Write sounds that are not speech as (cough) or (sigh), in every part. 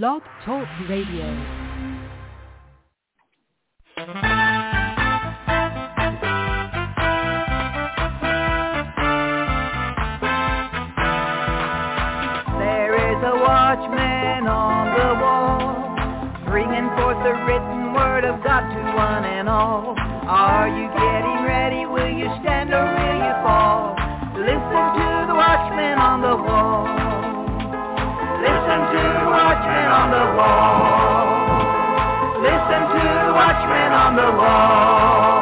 Blog Talk Radio. There is a watchman on the wall, bringing forth the written word of God to one and all. Are you getting ready? Will you stand or will you fall? Listen to the watchman on the wall. Listen to the watchman on the wall. Listen to the watchman on the wall.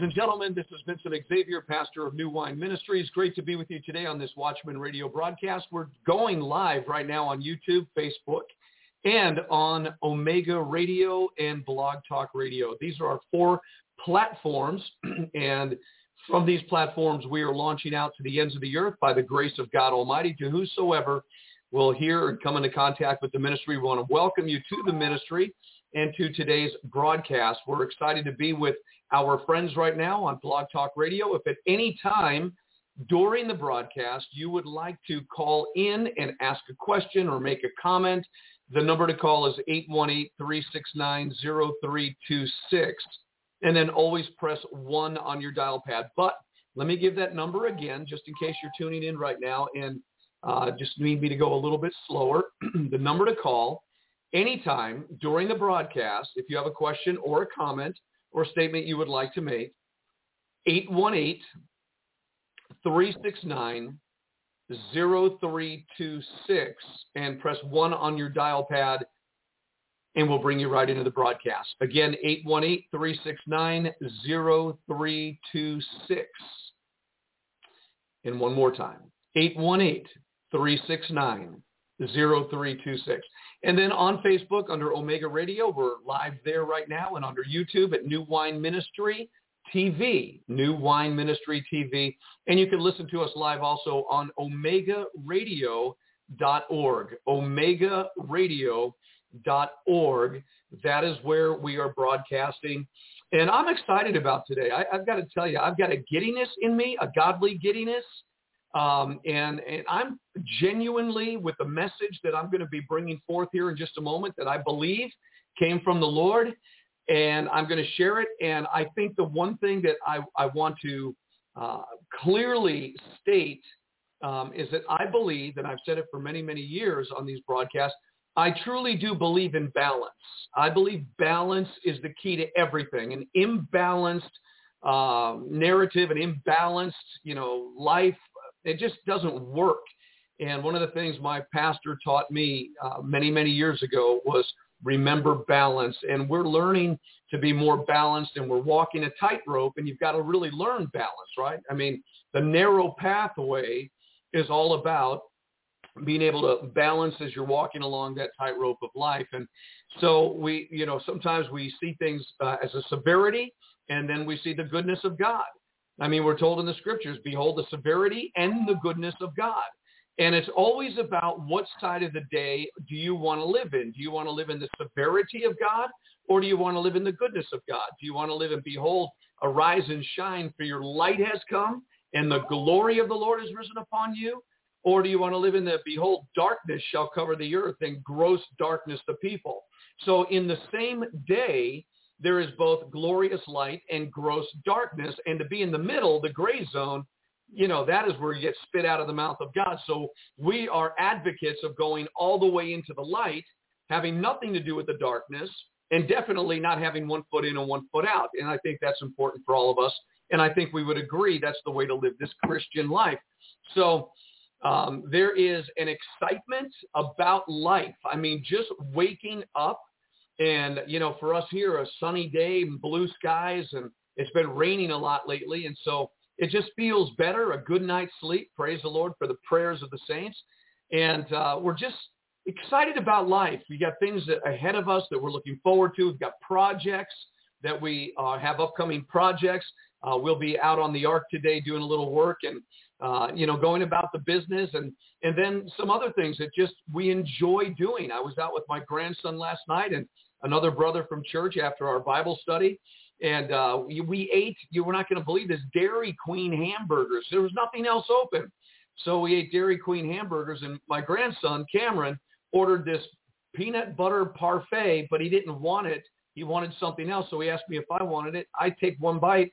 Ladies and gentlemen. This is Vincent Xavier, pastor of New Wine Ministries. Great to be with you today on this Watchman Radio broadcast. We're going live right now on YouTube, Facebook, and on Omega Radio and Blog Talk Radio. These are our four platforms, (clears throat) and from these platforms, we are launching out to the ends of the earth by the grace of God Almighty to whosoever will hear and come into contact with the ministry. We want to welcome you to the ministry and to today's broadcast. We're excited to be with our friends right now on Blog Talk Radio. If at any time during the broadcast you would like to call in and ask a question or make a comment, the number to call is 818-369-0326. And then always press 1 on your dial pad. But let me give that number again just in case you're tuning in right now and uh, just need me to go a little bit slower. (clears throat) the number to call anytime during the broadcast, if you have a question or a comment or statement you would like to make, 818-369-0326 and press 1 on your dial pad and we'll bring you right into the broadcast. Again, 818-369-0326. And one more time, 818-369-0326. And then on Facebook under Omega Radio, we're live there right now, and under YouTube at New Wine Ministry TV, New Wine Ministry TV. And you can listen to us live also on omegaradio.org, omegaradio.org. That is where we are broadcasting. And I'm excited about today. I, I've got to tell you, I've got a giddiness in me, a godly giddiness. Um, and, and I'm genuinely with the message that I'm going to be bringing forth here in just a moment that I believe came from the Lord. And I'm going to share it. And I think the one thing that I, I want to uh, clearly state um, is that I believe, and I've said it for many, many years on these broadcasts, I truly do believe in balance. I believe balance is the key to everything. An imbalanced uh, narrative, an imbalanced, you know, life it just doesn't work. And one of the things my pastor taught me uh, many, many years ago was remember balance. And we're learning to be more balanced and we're walking a tightrope and you've got to really learn balance, right? I mean, the narrow pathway is all about being able to balance as you're walking along that tightrope of life. And so we, you know, sometimes we see things uh, as a severity and then we see the goodness of God. I mean, we're told in the scriptures, behold the severity and the goodness of God. And it's always about what side of the day do you want to live in? Do you want to live in the severity of God or do you want to live in the goodness of God? Do you want to live and behold, arise and shine for your light has come and the glory of the Lord is risen upon you? Or do you want to live in the behold, darkness shall cover the earth and gross darkness the people? So in the same day, there is both glorious light and gross darkness. And to be in the middle, the gray zone, you know, that is where you get spit out of the mouth of God. So we are advocates of going all the way into the light, having nothing to do with the darkness, and definitely not having one foot in and one foot out. And I think that's important for all of us. And I think we would agree that's the way to live this Christian life. So um, there is an excitement about life. I mean, just waking up and, you know, for us here, a sunny day and blue skies, and it's been raining a lot lately. And so it just feels better, a good night's sleep. Praise the Lord for the prayers of the saints. And uh, we're just excited about life. We got things that ahead of us that we're looking forward to. We've got projects that we uh, have upcoming projects. Uh, we'll be out on the ark today doing a little work and, uh, you know, going about the business and, and then some other things that just we enjoy doing. I was out with my grandson last night and another brother from church after our Bible study. And uh, we, we ate, you were not going to believe this, Dairy Queen hamburgers. There was nothing else open. So we ate Dairy Queen hamburgers and my grandson, Cameron, ordered this peanut butter parfait, but he didn't want it. He wanted something else. So he asked me if I wanted it. I take one bite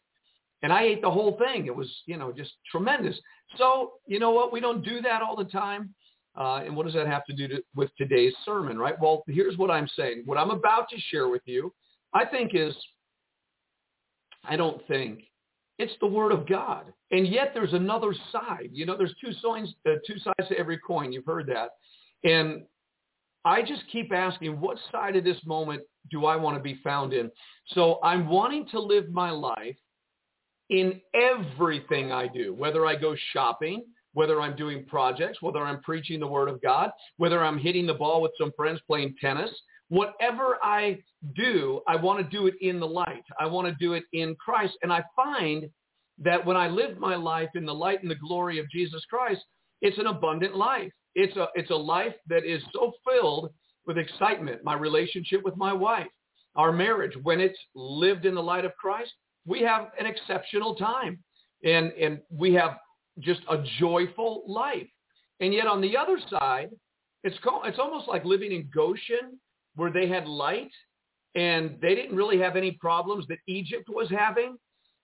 and I ate the whole thing. It was, you know, just tremendous. So, you know what? We don't do that all the time. Uh, and what does that have to do to, with today's sermon, right? Well, here's what I'm saying. What I'm about to share with you, I think is, I don't think, it's the word of God. And yet there's another side. You know, there's two sides, uh, two sides to every coin. You've heard that. And I just keep asking, what side of this moment do I want to be found in? So I'm wanting to live my life in everything I do, whether I go shopping, whether I'm doing projects, whether I'm preaching the word of God, whether I'm hitting the ball with some friends playing tennis, whatever I do, I want to do it in the light. I want to do it in Christ. And I find that when I live my life in the light and the glory of Jesus Christ, it's an abundant life. It's a, it's a life that is so filled with excitement. My relationship with my wife, our marriage, when it's lived in the light of Christ, we have an exceptional time. And, and we have just a joyful life. And yet on the other side, it's, it's almost like living in Goshen where they had light and they didn't really have any problems that Egypt was having.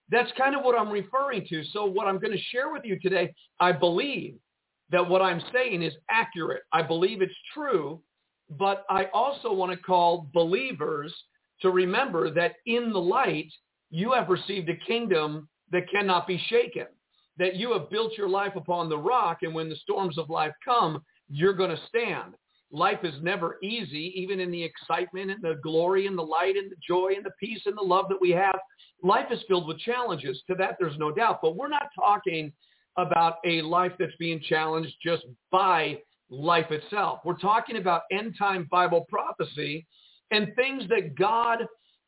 That's kind of what I'm referring to. So what I'm going to share with you today, I believe that what I'm saying is accurate. I believe it's true, but I also want to call believers to remember that in the light, you have received a kingdom that cannot be shaken that you have built your life upon the rock, and when the storms of life come, you're going to stand. Life is never easy, even in the excitement and the glory and the light and the joy and the peace and the love that we have. Life is filled with challenges. To that, there's no doubt. But we're not talking about a life that's being challenged just by life itself. We're talking about end time Bible prophecy and things that God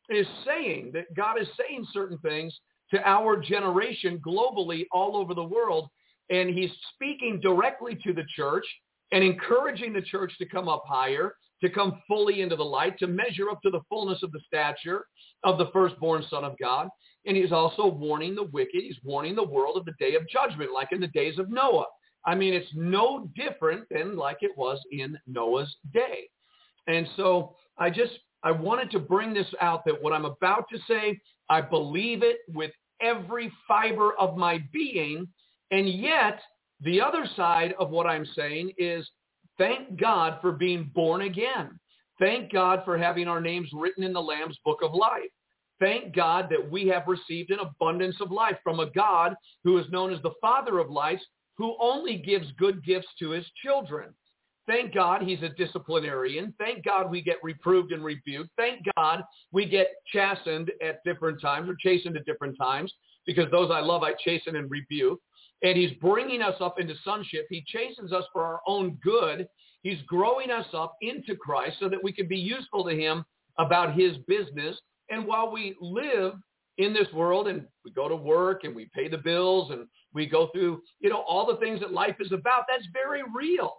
is saying, that God is saying certain things to our generation globally all over the world. And he's speaking directly to the church and encouraging the church to come up higher, to come fully into the light, to measure up to the fullness of the stature of the firstborn son of God. And he's also warning the wicked. He's warning the world of the day of judgment, like in the days of Noah. I mean, it's no different than like it was in Noah's day. And so I just I wanted to bring this out that what I'm about to say, I believe it with every fiber of my being. And yet, the other side of what I'm saying is thank God for being born again. Thank God for having our names written in the Lamb's book of life. Thank God that we have received an abundance of life from a God who is known as the Father of lights, who only gives good gifts to his children. Thank God he's a disciplinarian. Thank God we get reproved and rebuked. Thank God we get chastened at different times or chastened at different times because those I love I chasten and rebuke. And he's bringing us up into sonship. He chastens us for our own good. He's growing us up into Christ so that we can be useful to him about his business. And while we live in this world and we go to work and we pay the bills and we go through, you know, all the things that life is about. That's very real.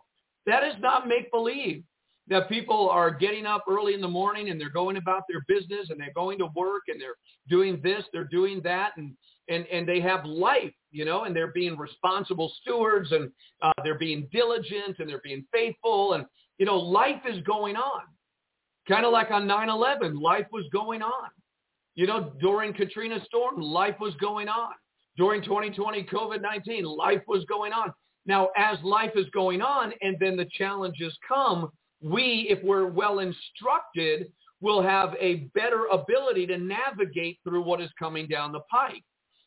That is not make believe that people are getting up early in the morning and they're going about their business and they're going to work and they're doing this, they're doing that, and and and they have life, you know, and they're being responsible stewards and uh, they're being diligent and they're being faithful and you know, life is going on. Kind of like on 9/11, life was going on. You know, during Katrina storm, life was going on. During 2020 COVID-19, life was going on. Now, as life is going on and then the challenges come, we, if we're well instructed, will have a better ability to navigate through what is coming down the pike.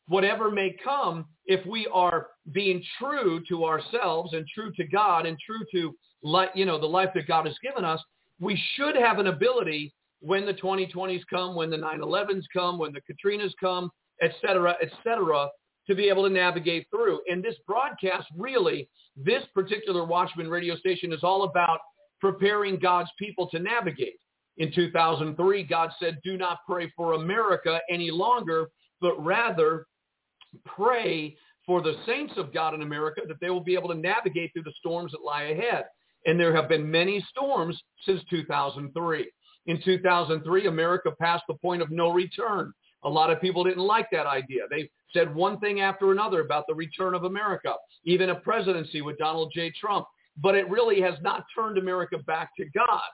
Whatever may come, if we are being true to ourselves and true to God and true to you know the life that God has given us, we should have an ability when the 2020s come, when the 9/11s come, when the Katrinas come, et cetera, et cetera, to be able to navigate through. And this broadcast really, this particular Watchman radio station is all about preparing God's people to navigate. In 2003, God said, do not pray for America any longer, but rather pray for the saints of God in America that they will be able to navigate through the storms that lie ahead. And there have been many storms since 2003. In 2003, America passed the point of no return. A lot of people didn't like that idea. They said one thing after another about the return of America, even a presidency with Donald J. Trump. But it really has not turned America back to God.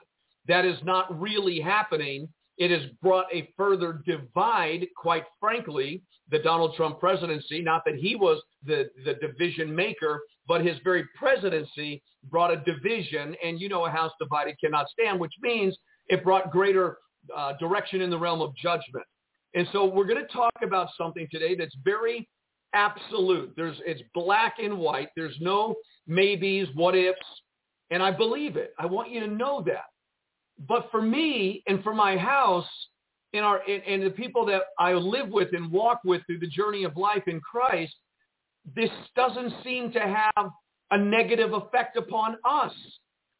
That is not really happening. It has brought a further divide, quite frankly, the Donald Trump presidency, not that he was the, the division maker, but his very presidency brought a division. And you know a house divided cannot stand, which means it brought greater uh, direction in the realm of judgment. And so we're going to talk about something today that's very absolute. There's it's black and white. There's no maybes, what ifs, and I believe it. I want you to know that. But for me and for my house and our and, and the people that I live with and walk with through the journey of life in Christ, this doesn't seem to have a negative effect upon us.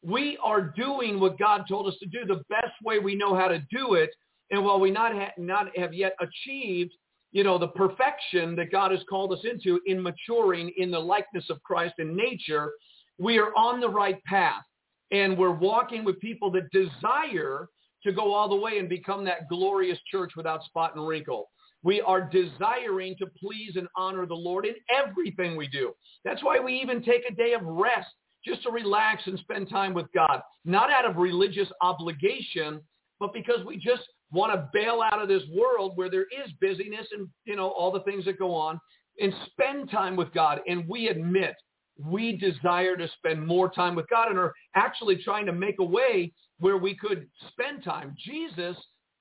We are doing what God told us to do the best way we know how to do it and while we not, ha- not have yet achieved, you know, the perfection that God has called us into in maturing in the likeness of Christ in nature, we are on the right path. And we're walking with people that desire to go all the way and become that glorious church without spot and wrinkle. We are desiring to please and honor the Lord in everything we do. That's why we even take a day of rest just to relax and spend time with God, not out of religious obligation, but because we just want to bail out of this world where there is busyness and, you know, all the things that go on and spend time with God. And we admit we desire to spend more time with God and are actually trying to make a way where we could spend time. Jesus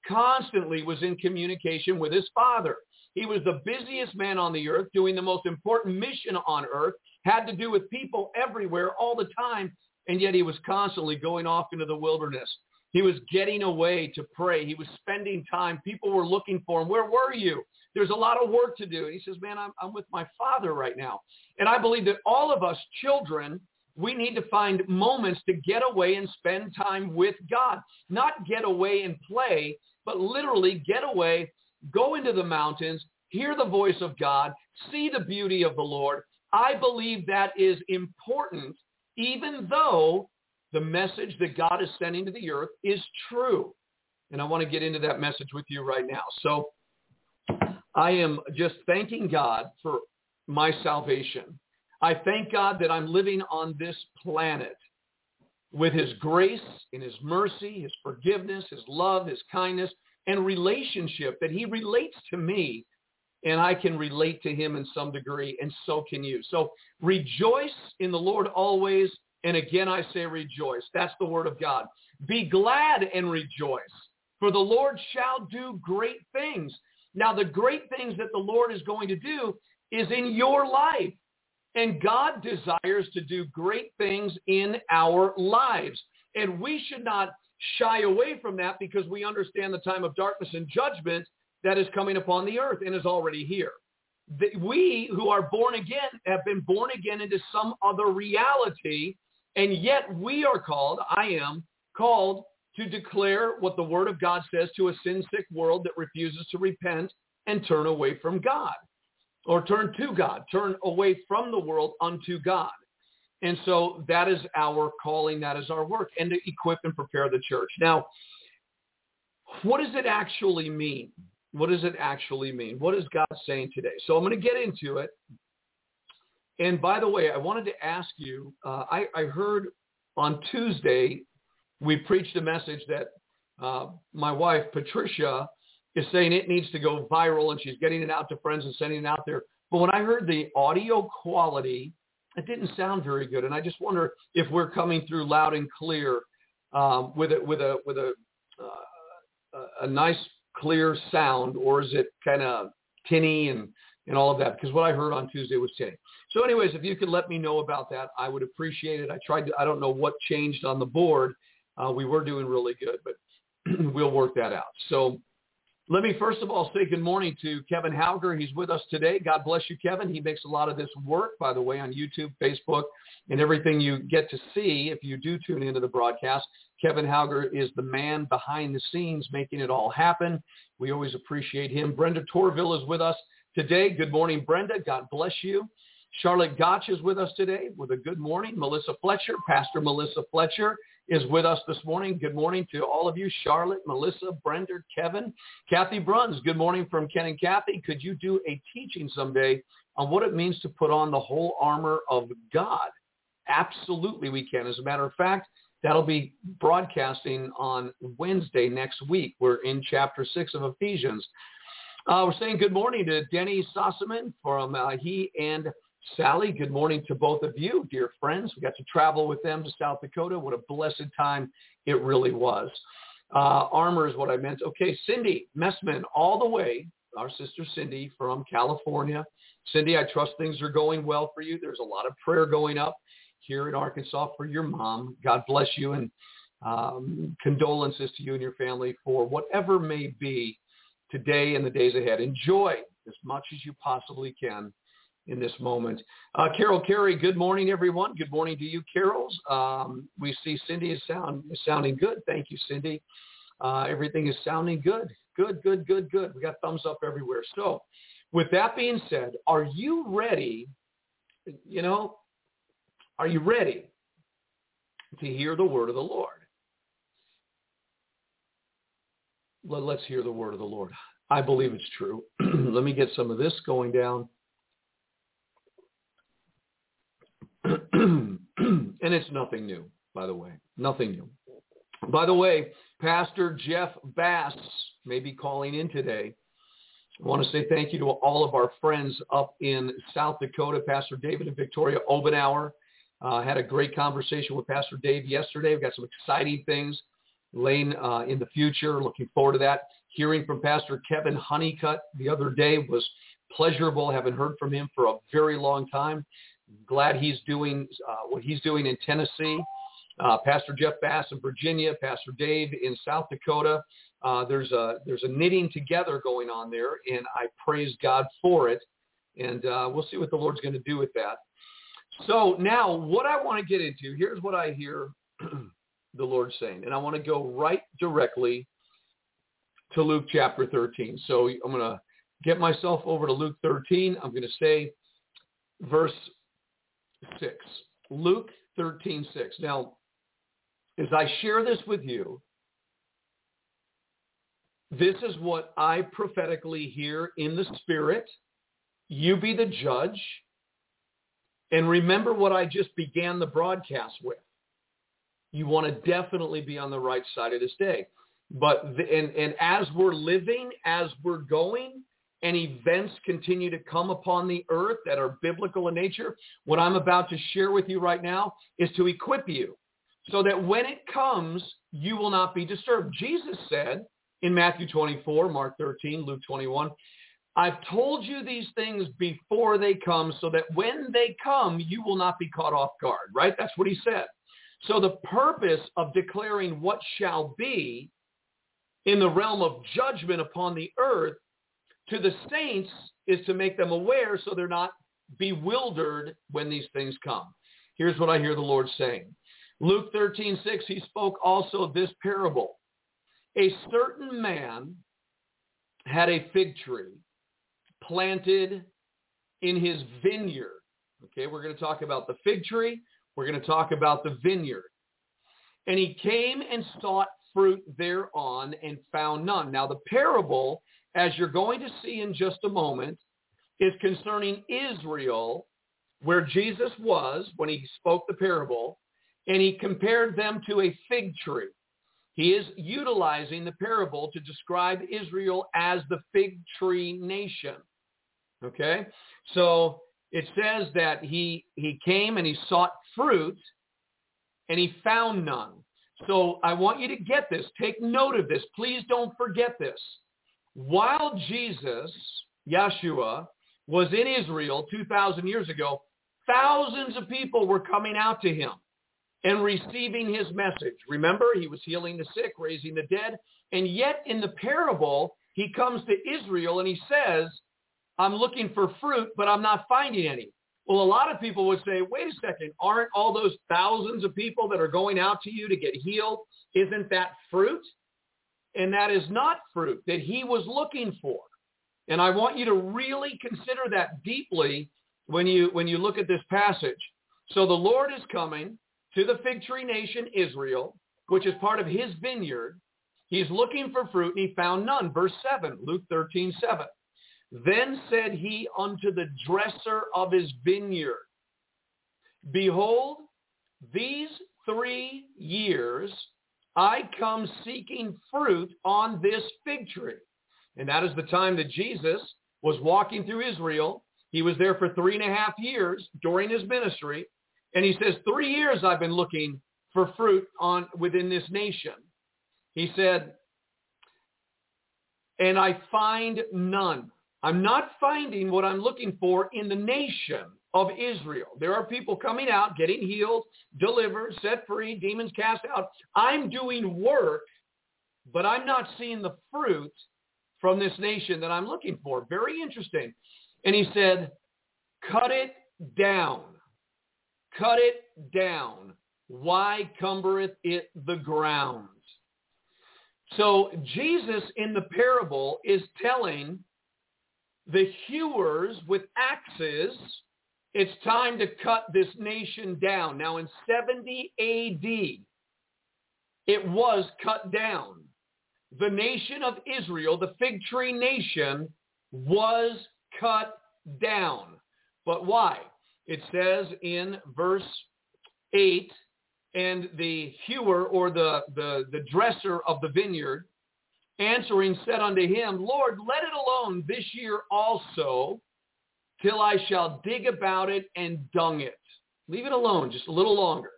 constantly was in communication with his Father. He was the busiest man on the earth, doing the most important mission on earth, had to do with people everywhere all the time, and yet he was constantly going off into the wilderness. He was getting away to pray. He was spending time. People were looking for him. Where were you? There's a lot of work to do. And he says, man, I'm, I'm with my father right now. And I believe that all of us children, we need to find moments to get away and spend time with God. Not get away and play, but literally get away, go into the mountains, hear the voice of God, see the beauty of the Lord. I believe that is important, even though the message that God is sending to the earth is true. And I want to get into that message with you right now. So I am just thanking God for my salvation. I thank God that I'm living on this planet with his grace and his mercy, his forgiveness, his love, his kindness, and relationship that he relates to me and I can relate to him in some degree, and so can you. So rejoice in the Lord always. And again, I say rejoice. That's the word of God. Be glad and rejoice, for the Lord shall do great things. Now, the great things that the Lord is going to do is in your life. And God desires to do great things in our lives. And we should not shy away from that because we understand the time of darkness and judgment that is coming upon the earth and is already here. We who are born again have been born again into some other reality and yet we are called, I am called to declare what the word of God says to a sin-sick world that refuses to repent and turn away from God or turn to God, turn away from the world unto God. And so that is our calling, that is our work, and to equip and prepare the church. Now, what does it actually mean? What does it actually mean? What is God saying today? So I'm going to get into it. And by the way, I wanted to ask you, uh, I, I heard on Tuesday, we preached a message that uh, my wife, Patricia, is saying it needs to go viral and she's getting it out to friends and sending it out there. But when I heard the audio quality, it didn't sound very good. And I just wonder if we're coming through loud and clear um, with a, with a, with a, uh, a nice clear sound or is it kind of tinny and, and all of that? Because what I heard on Tuesday was tinny. So anyways, if you could let me know about that, I would appreciate it. I tried to, I don't know what changed on the board. Uh, we were doing really good, but (clears throat) we'll work that out. So let me first of all say good morning to Kevin Hauger. He's with us today. God bless you, Kevin. He makes a lot of this work, by the way, on YouTube, Facebook, and everything you get to see if you do tune into the broadcast. Kevin Hauger is the man behind the scenes making it all happen. We always appreciate him. Brenda Torville is with us today. Good morning, Brenda. God bless you. Charlotte Gotch is with us today with a good morning. Melissa Fletcher, Pastor Melissa Fletcher is with us this morning. Good morning to all of you, Charlotte, Melissa, Brenda, Kevin, Kathy Bruns. Good morning from Ken and Kathy. Could you do a teaching someday on what it means to put on the whole armor of God? Absolutely, we can. As a matter of fact, that'll be broadcasting on Wednesday next week. We're in chapter six of Ephesians. Uh, we're saying good morning to Denny Sossaman from uh, he and Sally, good morning to both of you, dear friends. We got to travel with them to South Dakota. What a blessed time it really was. Uh, armor is what I meant. Okay, Cindy Messman, all the way, our sister Cindy from California. Cindy, I trust things are going well for you. There's a lot of prayer going up here in Arkansas for your mom. God bless you and um, condolences to you and your family for whatever may be today and the days ahead. Enjoy as much as you possibly can in this moment. Uh, Carol Carey, good morning, everyone. Good morning to you, Carols. Um, we see Cindy is, sound, is sounding good. Thank you, Cindy. Uh, everything is sounding good. Good, good, good, good. We got thumbs up everywhere. So with that being said, are you ready? You know, are you ready to hear the word of the Lord? Let's hear the word of the Lord. I believe it's true. (clears throat) Let me get some of this going down. (clears throat) and it's nothing new, by the way. Nothing new. By the way, Pastor Jeff Bass may be calling in today. I want to say thank you to all of our friends up in South Dakota, Pastor David and Victoria Obenauer. Uh, had a great conversation with Pastor Dave yesterday. We've got some exciting things laying uh, in the future. Looking forward to that. Hearing from Pastor Kevin Honeycutt the other day was pleasurable. Haven't heard from him for a very long time glad he's doing uh, what he's doing in Tennessee. Uh, Pastor Jeff Bass in Virginia, Pastor Dave in South Dakota. Uh, there's a there's a knitting together going on there, and I praise God for it. And uh, we'll see what the Lord's going to do with that. So now, what I want to get into here's what I hear (clears throat) the Lord saying, and I want to go right directly to Luke chapter 13. So I'm going to get myself over to Luke 13. I'm going to say verse 6. Luke 13, 6. Now, as I share this with you, this is what I prophetically hear in the Spirit. You be the judge. And remember what I just began the broadcast with. You want to definitely be on the right side of this day. But the, and, and as we're living, as we're going, and events continue to come upon the earth that are biblical in nature, what I'm about to share with you right now is to equip you so that when it comes, you will not be disturbed. Jesus said in Matthew 24, Mark 13, Luke 21, I've told you these things before they come so that when they come, you will not be caught off guard, right? That's what he said. So the purpose of declaring what shall be in the realm of judgment upon the earth to the saints is to make them aware so they're not bewildered when these things come. Here's what I hear the Lord saying. Luke 13, 6, he spoke also this parable. A certain man had a fig tree planted in his vineyard. Okay, we're going to talk about the fig tree. We're going to talk about the vineyard. And he came and sought fruit thereon and found none. Now the parable, as you're going to see in just a moment, is concerning Israel, where Jesus was when he spoke the parable, and he compared them to a fig tree. He is utilizing the parable to describe Israel as the fig tree nation. Okay? So it says that he, he came and he sought fruit and he found none. So I want you to get this. Take note of this. Please don't forget this. While Jesus, Yeshua, was in Israel 2,000 years ago, thousands of people were coming out to him and receiving his message. Remember, he was healing the sick, raising the dead. And yet in the parable, he comes to Israel and he says, I'm looking for fruit, but I'm not finding any. Well, a lot of people would say, wait a second, aren't all those thousands of people that are going out to you to get healed, isn't that fruit? And that is not fruit that he was looking for. And I want you to really consider that deeply when you, when you look at this passage. So the Lord is coming to the fig tree nation Israel, which is part of his vineyard. He's looking for fruit and he found none. Verse 7, Luke 13, 7. Then said he unto the dresser of his vineyard, Behold, these three years I come seeking fruit on this fig tree. And that is the time that Jesus was walking through Israel. He was there for three and a half years during his ministry. And he says, three years I've been looking for fruit on within this nation. He said, and I find none. I'm not finding what I'm looking for in the nation of Israel. There are people coming out, getting healed, delivered, set free, demons cast out. I'm doing work, but I'm not seeing the fruit from this nation that I'm looking for. Very interesting. And he said, cut it down. Cut it down. Why cumbereth it the ground? So Jesus in the parable is telling the hewers with axes, it's time to cut this nation down. Now in 70 AD, it was cut down. The nation of Israel, the fig tree nation, was cut down. But why? It says in verse 8, and the hewer or the, the, the dresser of the vineyard answering said unto him, Lord, let it alone this year also, till I shall dig about it and dung it. Leave it alone just a little longer.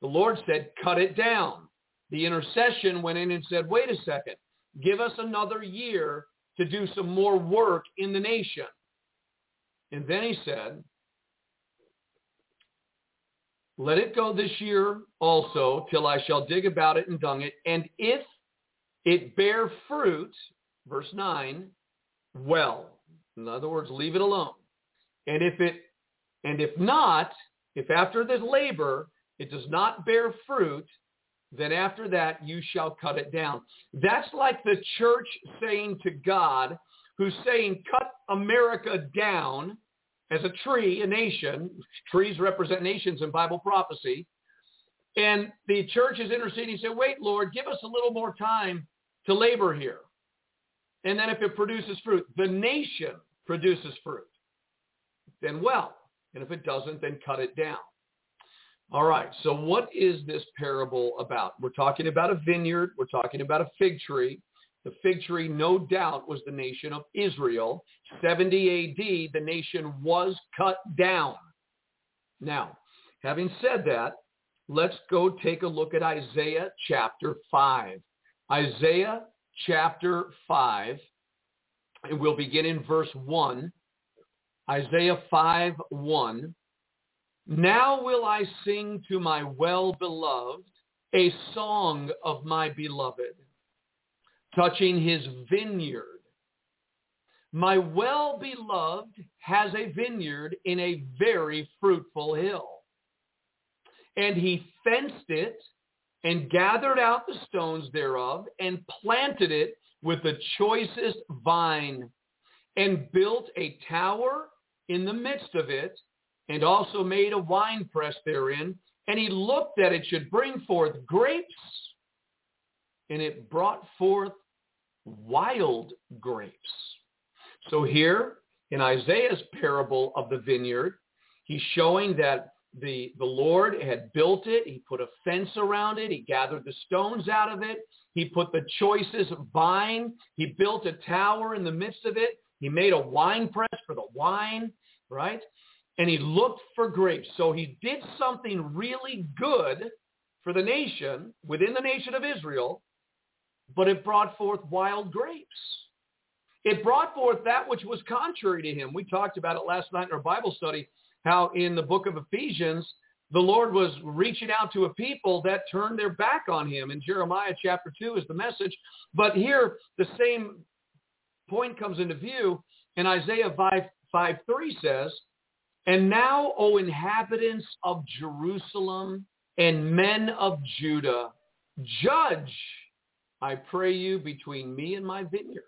The Lord said, cut it down. The intercession went in and said, wait a second, give us another year to do some more work in the nation. And then he said, let it go this year also till I shall dig about it and dung it. And if it bear fruit, verse 9, well. In other words, leave it alone. And if it, and if not, if after this labor it does not bear fruit, then after that you shall cut it down. That's like the church saying to God, who's saying, cut America down as a tree, a nation. Trees represent nations in Bible prophecy. And the church is interceding, say, wait, Lord, give us a little more time to labor here. And then if it produces fruit, the nation produces fruit, then well. And if it doesn't, then cut it down. All right, so what is this parable about? We're talking about a vineyard. We're talking about a fig tree. The fig tree, no doubt, was the nation of Israel. 70 AD, the nation was cut down. Now, having said that, let's go take a look at Isaiah chapter 5. Isaiah chapter 5, and we'll begin in verse 1. Isaiah 5, 1. Now will I sing to my well-beloved a song of my beloved, touching his vineyard. My well-beloved has a vineyard in a very fruitful hill. And he fenced it and gathered out the stones thereof and planted it with the choicest vine. and built a tower in the midst of it, and also made a winepress therein. And he looked that it should bring forth grapes, and it brought forth wild grapes. So here in Isaiah's parable of the vineyard, he's showing that the, the Lord had built it. He put a fence around it. He gathered the stones out of it. He put the choicest vine. He built a tower in the midst of it. He made a wine press for the wine, right? And he looked for grapes. So he did something really good for the nation, within the nation of Israel, but it brought forth wild grapes. It brought forth that which was contrary to him. We talked about it last night in our Bible study, how in the book of Ephesians, the Lord was reaching out to a people that turned their back on him. In Jeremiah chapter 2 is the message. But here, the same point comes into view. And Isaiah 5, 5 3 says, And now, O inhabitants of Jerusalem and men of Judah, judge, I pray you, between me and my vineyard.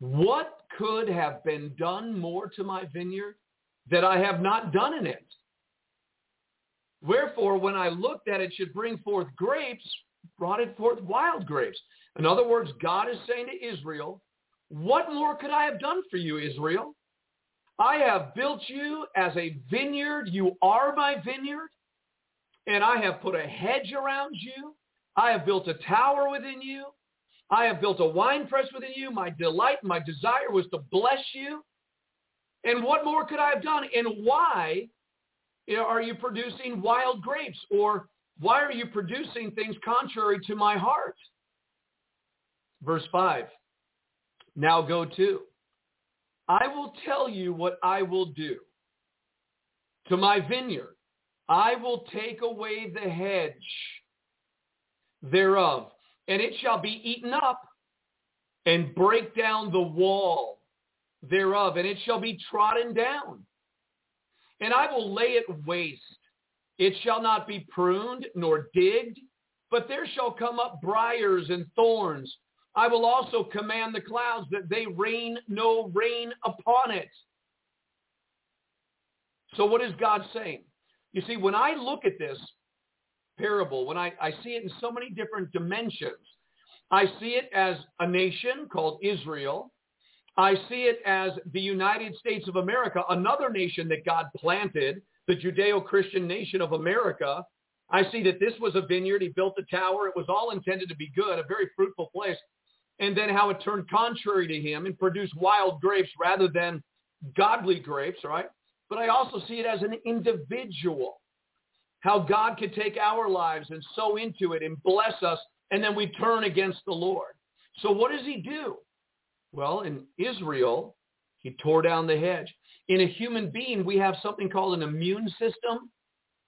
What could have been done more to my vineyard that I have not done in it? Wherefore, when I looked that it should bring forth grapes, brought it forth wild grapes. In other words, God is saying to Israel, what more could I have done for you, Israel? I have built you as a vineyard. You are my vineyard. And I have put a hedge around you. I have built a tower within you. I have built a wine press within you. My delight, my desire was to bless you. And what more could I have done? And why are you producing wild grapes? Or why are you producing things contrary to my heart? Verse 5. Now go to. I will tell you what I will do. To my vineyard, I will take away the hedge thereof, and it shall be eaten up, and break down the wall thereof, and it shall be trodden down. And I will lay it waste. It shall not be pruned nor digged, but there shall come up briars and thorns, I will also command the clouds that they rain no rain upon it. So what is God saying? You see, when I look at this parable, when I, I see it in so many different dimensions, I see it as a nation called Israel. I see it as the United States of America, another nation that God planted, the Judeo-Christian nation of America. I see that this was a vineyard. He built a tower. It was all intended to be good, a very fruitful place and then how it turned contrary to him and produced wild grapes rather than godly grapes, right? But I also see it as an individual, how God could take our lives and sow into it and bless us, and then we turn against the Lord. So what does he do? Well, in Israel, he tore down the hedge. In a human being, we have something called an immune system.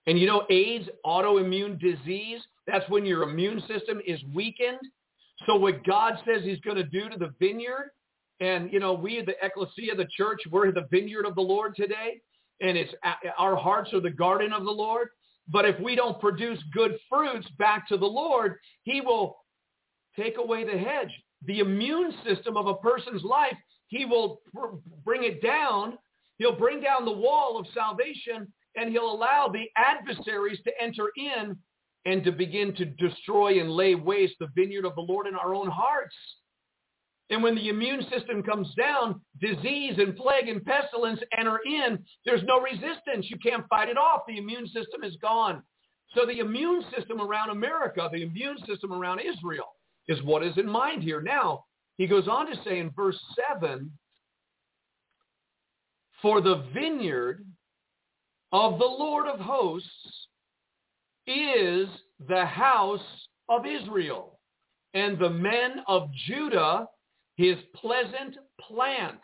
And you know, AIDS, autoimmune disease, that's when your immune system is weakened so what God says he's going to do to the vineyard, and, you know, we, the ecclesia, the church, we're the vineyard of the Lord today, and it's our hearts are the garden of the Lord. But if we don't produce good fruits back to the Lord, he will take away the hedge. The immune system of a person's life, he will bring it down. He'll bring down the wall of salvation and he'll allow the adversaries to enter in and to begin to destroy and lay waste the vineyard of the Lord in our own hearts. And when the immune system comes down, disease and plague and pestilence enter in. There's no resistance. You can't fight it off. The immune system is gone. So the immune system around America, the immune system around Israel is what is in mind here. Now, he goes on to say in verse 7, for the vineyard of the Lord of hosts is the house of Israel, and the men of Judah his pleasant plant.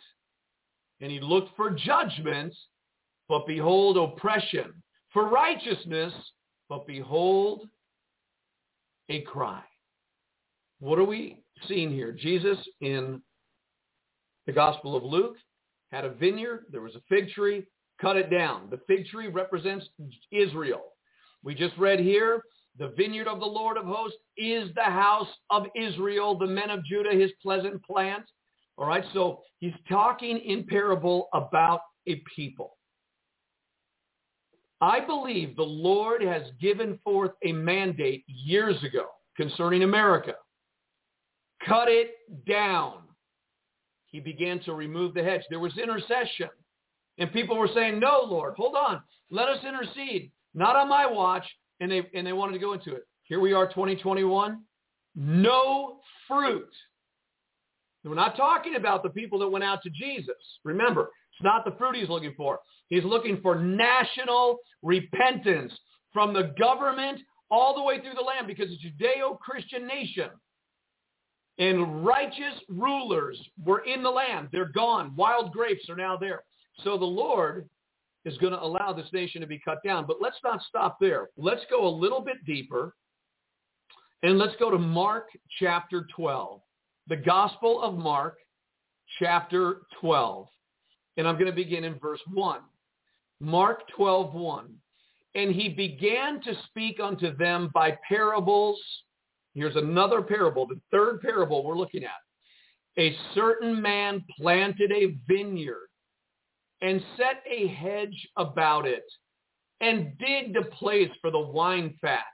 And he looked for judgment, but behold oppression, for righteousness, but behold a cry. What are we seeing here? Jesus in the Gospel of Luke had a vineyard. There was a fig tree. Cut it down. The fig tree represents Israel. We just read here, the vineyard of the Lord of hosts is the house of Israel, the men of Judah, his pleasant plant. All right, so he's talking in parable about a people. I believe the Lord has given forth a mandate years ago concerning America. Cut it down. He began to remove the hedge. There was intercession. And people were saying, no, Lord, hold on. Let us intercede. Not on my watch. And they, and they wanted to go into it. Here we are, 2021. No fruit. We're not talking about the people that went out to Jesus. Remember, it's not the fruit he's looking for. He's looking for national repentance from the government all the way through the land because it's a Judeo-Christian nation. And righteous rulers were in the land. They're gone. Wild grapes are now there. So the Lord is going to allow this nation to be cut down. But let's not stop there. Let's go a little bit deeper. And let's go to Mark chapter 12. The Gospel of Mark chapter 12. And I'm going to begin in verse 1. Mark 12, 1. And he began to speak unto them by parables. Here's another parable, the third parable we're looking at. A certain man planted a vineyard and set a hedge about it and digged a place for the wine fat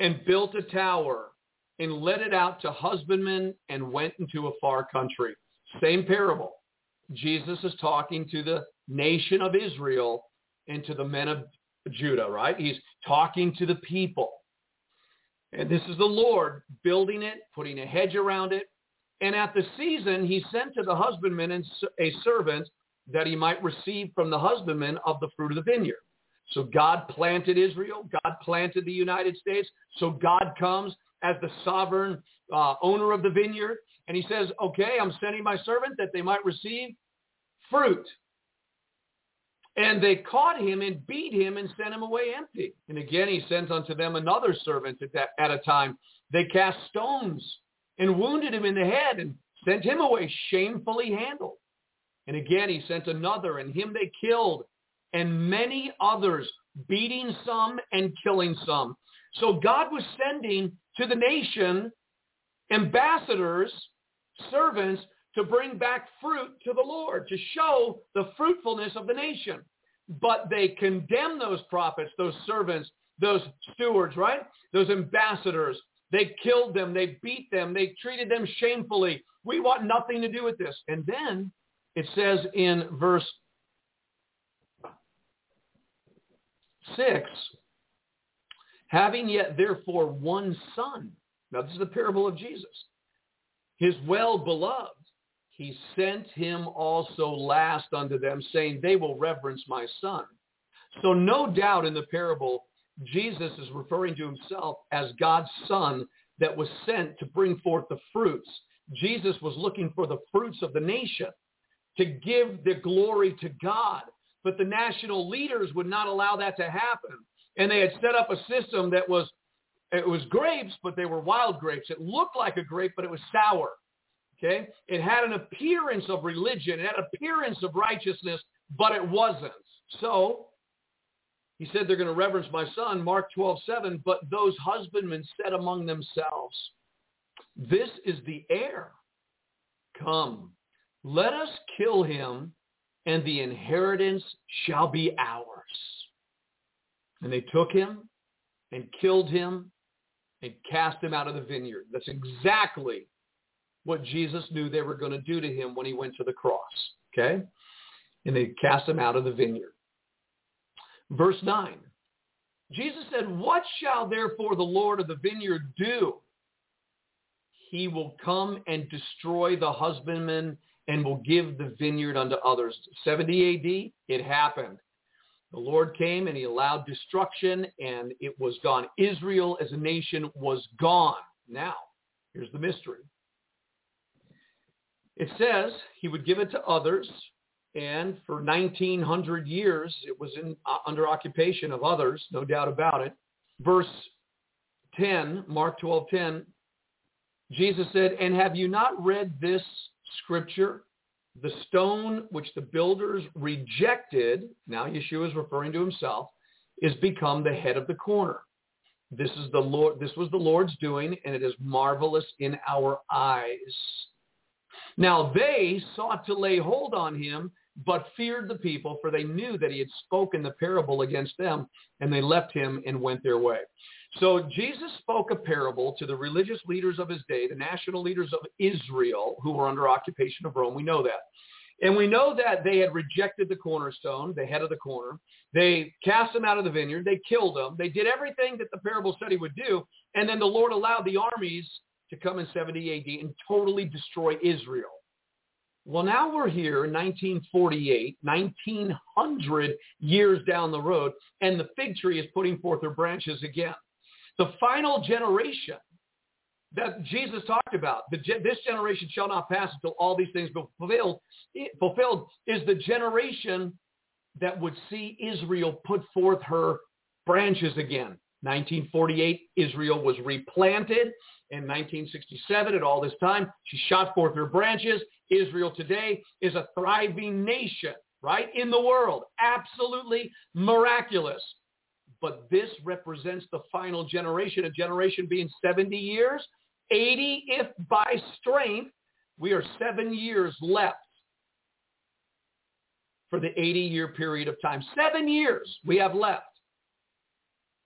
and built a tower and let it out to husbandmen and went into a far country. Same parable. Jesus is talking to the nation of Israel and to the men of Judah, right? He's talking to the people. And this is the Lord building it, putting a hedge around it. And at the season, he sent to the husbandman and a servant that he might receive from the husbandman of the fruit of the vineyard. So God planted Israel. God planted the United States. So God comes as the sovereign uh, owner of the vineyard. And he says, okay, I'm sending my servant that they might receive fruit. And they caught him and beat him and sent him away empty. And again, he sends unto them another servant at, that, at a time. They cast stones and wounded him in the head and sent him away shamefully handled. And again, he sent another and him they killed and many others, beating some and killing some. So God was sending to the nation ambassadors, servants to bring back fruit to the Lord, to show the fruitfulness of the nation. But they condemn those prophets, those servants, those stewards, right? Those ambassadors. They killed them. They beat them. They treated them shamefully. We want nothing to do with this. And then it says in verse 6, having yet therefore one son. Now this is the parable of Jesus. His well-beloved, he sent him also last unto them, saying, they will reverence my son. So no doubt in the parable, Jesus is referring to himself as God's son that was sent to bring forth the fruits. Jesus was looking for the fruits of the nation to give the glory to God. But the national leaders would not allow that to happen. And they had set up a system that was, it was grapes, but they were wild grapes. It looked like a grape, but it was sour. Okay? It had an appearance of religion. It had an appearance of righteousness, but it wasn't. So he said they're going to reverence my son, Mark 12, 7, but those husbandmen said among themselves, this is the heir. Come, let us kill him and the inheritance shall be ours. And they took him and killed him and cast him out of the vineyard. That's exactly what Jesus knew they were going to do to him when he went to the cross. Okay? And they cast him out of the vineyard. Verse 9. Jesus said, What shall therefore the Lord of the vineyard do? He will come and destroy the husbandman and will give the vineyard unto others. 70 AD, it happened. The Lord came and he allowed destruction and it was gone. Israel as a nation was gone. Now, here's the mystery. It says he would give it to others and for 1900 years it was in, uh, under occupation of others, no doubt about it. Verse 10, Mark 12:10, Jesus said, "And have you not read this scripture, the stone which the builders rejected, now Yeshua is referring to himself, is become the head of the corner. This is the Lord, this was the Lord's doing, and it is marvelous in our eyes. Now they sought to lay hold on him, but feared the people, for they knew that he had spoken the parable against them, and they left him and went their way. So Jesus spoke a parable to the religious leaders of his day, the national leaders of Israel, who were under occupation of Rome. We know that. And we know that they had rejected the cornerstone, the head of the corner. They cast him out of the vineyard. They killed him. They did everything that the parable said he would do. And then the Lord allowed the armies to come in 70 AD and totally destroy Israel. Well, now we're here in 1948, 1900 years down the road, and the fig tree is putting forth her branches again. The final generation that Jesus talked about, the, this generation shall not pass until all these things be fulfilled, eh, fulfilled is the generation that would see Israel put forth her branches again. 1948, Israel was replanted. In 1967, at all this time, she shot forth her branches. Israel today is a thriving nation, right, in the world. Absolutely miraculous. But this represents the final generation, a generation being 70 years 80 if by strength. We are seven years left for the 80-year period of time. Seven years we have left.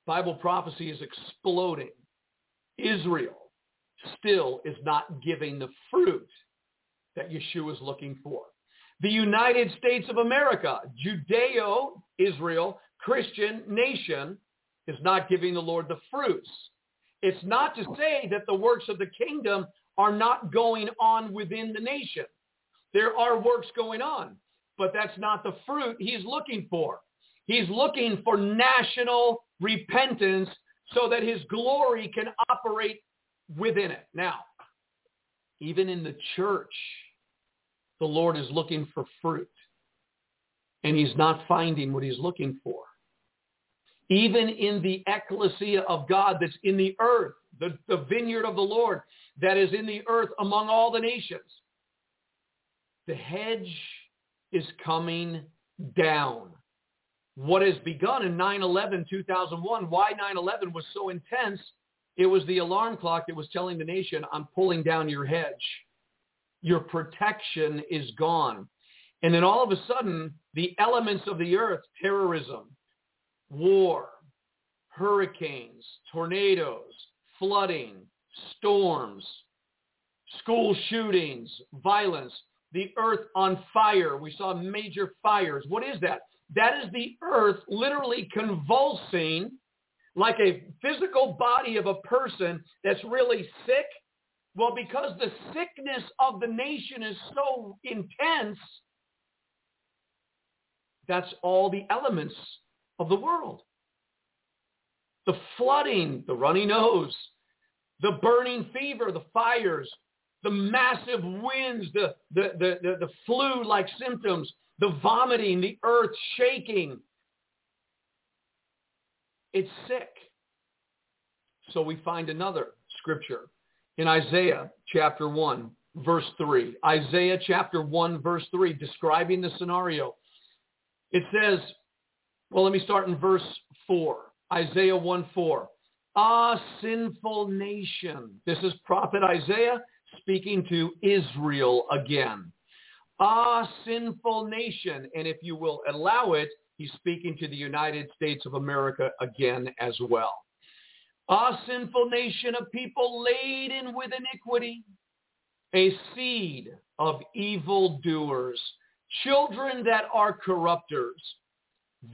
Bible prophecy is exploding. Israel still is not giving the fruit that Yeshua is looking for. The United States of America, Judeo-Israel, Christian nation, is not giving the Lord the fruits it's not to say that the works of the kingdom are not going on within the nation. There are works going on, but that's not the fruit he's looking for. He's looking for national repentance so that his glory can operate within it. Now, even in the church, the Lord is looking for fruit, and he's not finding what he's looking for even in the ecclesia of God that's in the earth, the, the vineyard of the Lord that is in the earth among all the nations. The hedge is coming down. What has begun in 9-11, 2001, why 9-11 was so intense, it was the alarm clock that was telling the nation, I'm pulling down your hedge. Your protection is gone. And then all of a sudden, the elements of the earth, terrorism, war, hurricanes, tornadoes, flooding, storms, school shootings, violence, the earth on fire. We saw major fires. What is that? That is the earth literally convulsing like a physical body of a person that's really sick. Well, because the sickness of the nation is so intense, that's all the elements of the world. The flooding, the runny nose, the burning fever, the fires, the massive winds, the, the, the, the, flu-like symptoms, the vomiting, the earth shaking. It's sick. So we find another scripture in Isaiah chapter 1, verse 3. Isaiah chapter 1, verse 3, describing the scenario. It says, well, let me start in verse 4. Isaiah 1 4. Ah, sinful nation. This is prophet Isaiah speaking to Israel again. Ah, sinful nation. And if you will allow it, he's speaking to the United States of America again as well. A sinful nation of people laden with iniquity, a seed of evildoers, children that are corrupters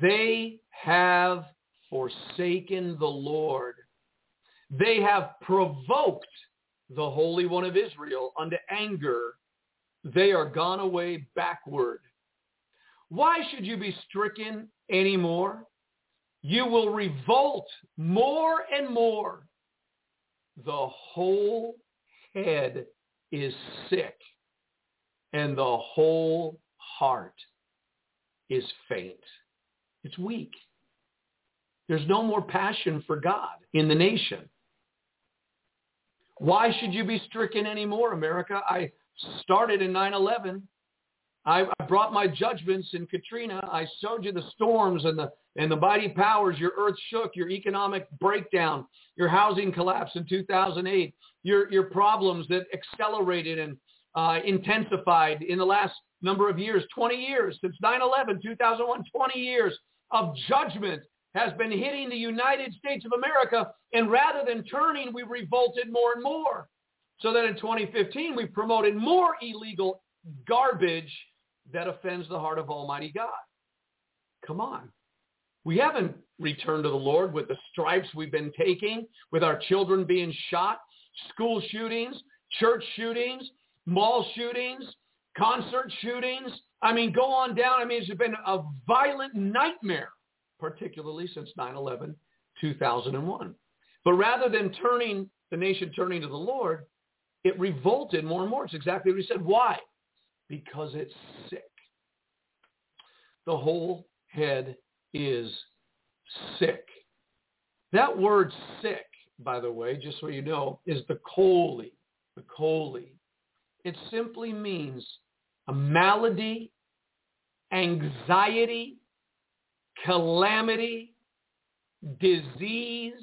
they have forsaken the Lord. They have provoked the Holy One of Israel unto anger. They are gone away backward. Why should you be stricken anymore? You will revolt more and more. The whole head is sick and the whole heart is faint. It's weak. There's no more passion for God in the nation. Why should you be stricken anymore, America? I started in 9-11. I, I brought my judgments in Katrina. I showed you the storms and the, and the mighty powers. Your earth shook, your economic breakdown, your housing collapse in 2008, your, your problems that accelerated and uh, intensified in the last number of years, 20 years, since 9-11, 2001, 20 years of judgment has been hitting the United States of America. And rather than turning, we revolted more and more. So that in 2015, we promoted more illegal garbage that offends the heart of Almighty God. Come on. We haven't returned to the Lord with the stripes we've been taking, with our children being shot, school shootings, church shootings, mall shootings, concert shootings. I mean, go on down. I mean, it's been a violent nightmare, particularly since 9-11, 2001. But rather than turning, the nation turning to the Lord, it revolted more and more. It's exactly what he said. Why? Because it's sick. The whole head is sick. That word sick, by the way, just so you know, is the chole, the chole. It simply means a malady, anxiety, calamity, disease,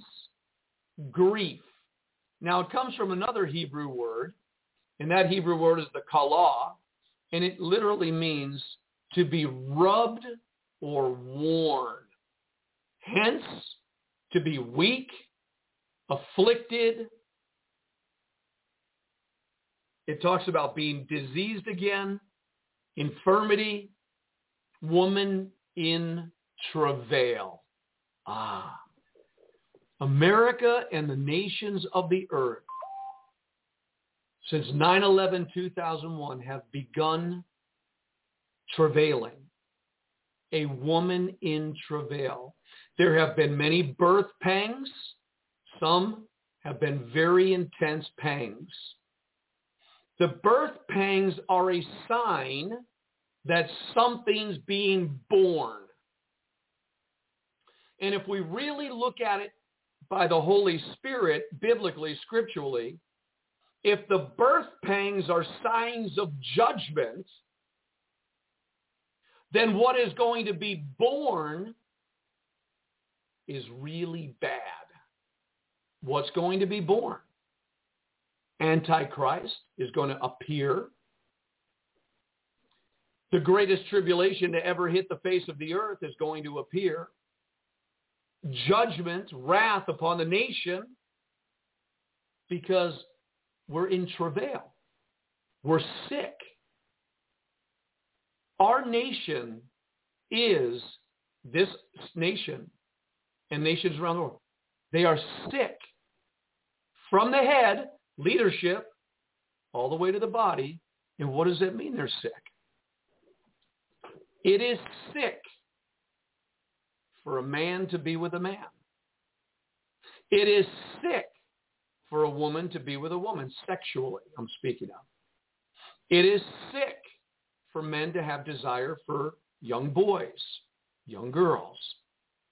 grief. Now it comes from another Hebrew word, and that Hebrew word is the kala, and it literally means to be rubbed or worn. Hence, to be weak, afflicted. It talks about being diseased again, infirmity, woman in travail. Ah. America and the nations of the earth since 9-11-2001 have begun travailing. A woman in travail. There have been many birth pangs. Some have been very intense pangs. The birth pangs are a sign that something's being born. And if we really look at it by the Holy Spirit, biblically, scripturally, if the birth pangs are signs of judgment, then what is going to be born is really bad. What's going to be born? Antichrist is going to appear. The greatest tribulation to ever hit the face of the earth is going to appear. Judgment, wrath upon the nation because we're in travail. We're sick. Our nation is this nation and nations around the world. They are sick from the head, leadership, all the way to the body. And what does that mean they're sick? It is sick for a man to be with a man. It is sick for a woman to be with a woman sexually, I'm speaking of. It is sick for men to have desire for young boys, young girls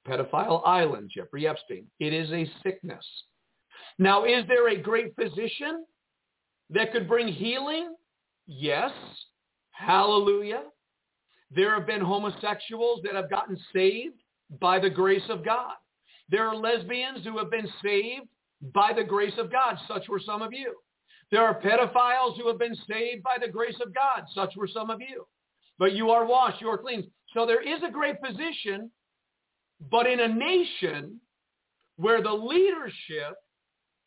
pedophile island, Jeffrey Epstein. It is a sickness. Now, is there a great physician that could bring healing? Yes. Hallelujah. There have been homosexuals that have gotten saved by the grace of God. There are lesbians who have been saved by the grace of God. Such were some of you. There are pedophiles who have been saved by the grace of God. Such were some of you. But you are washed, you are clean. So there is a great position, but in a nation where the leadership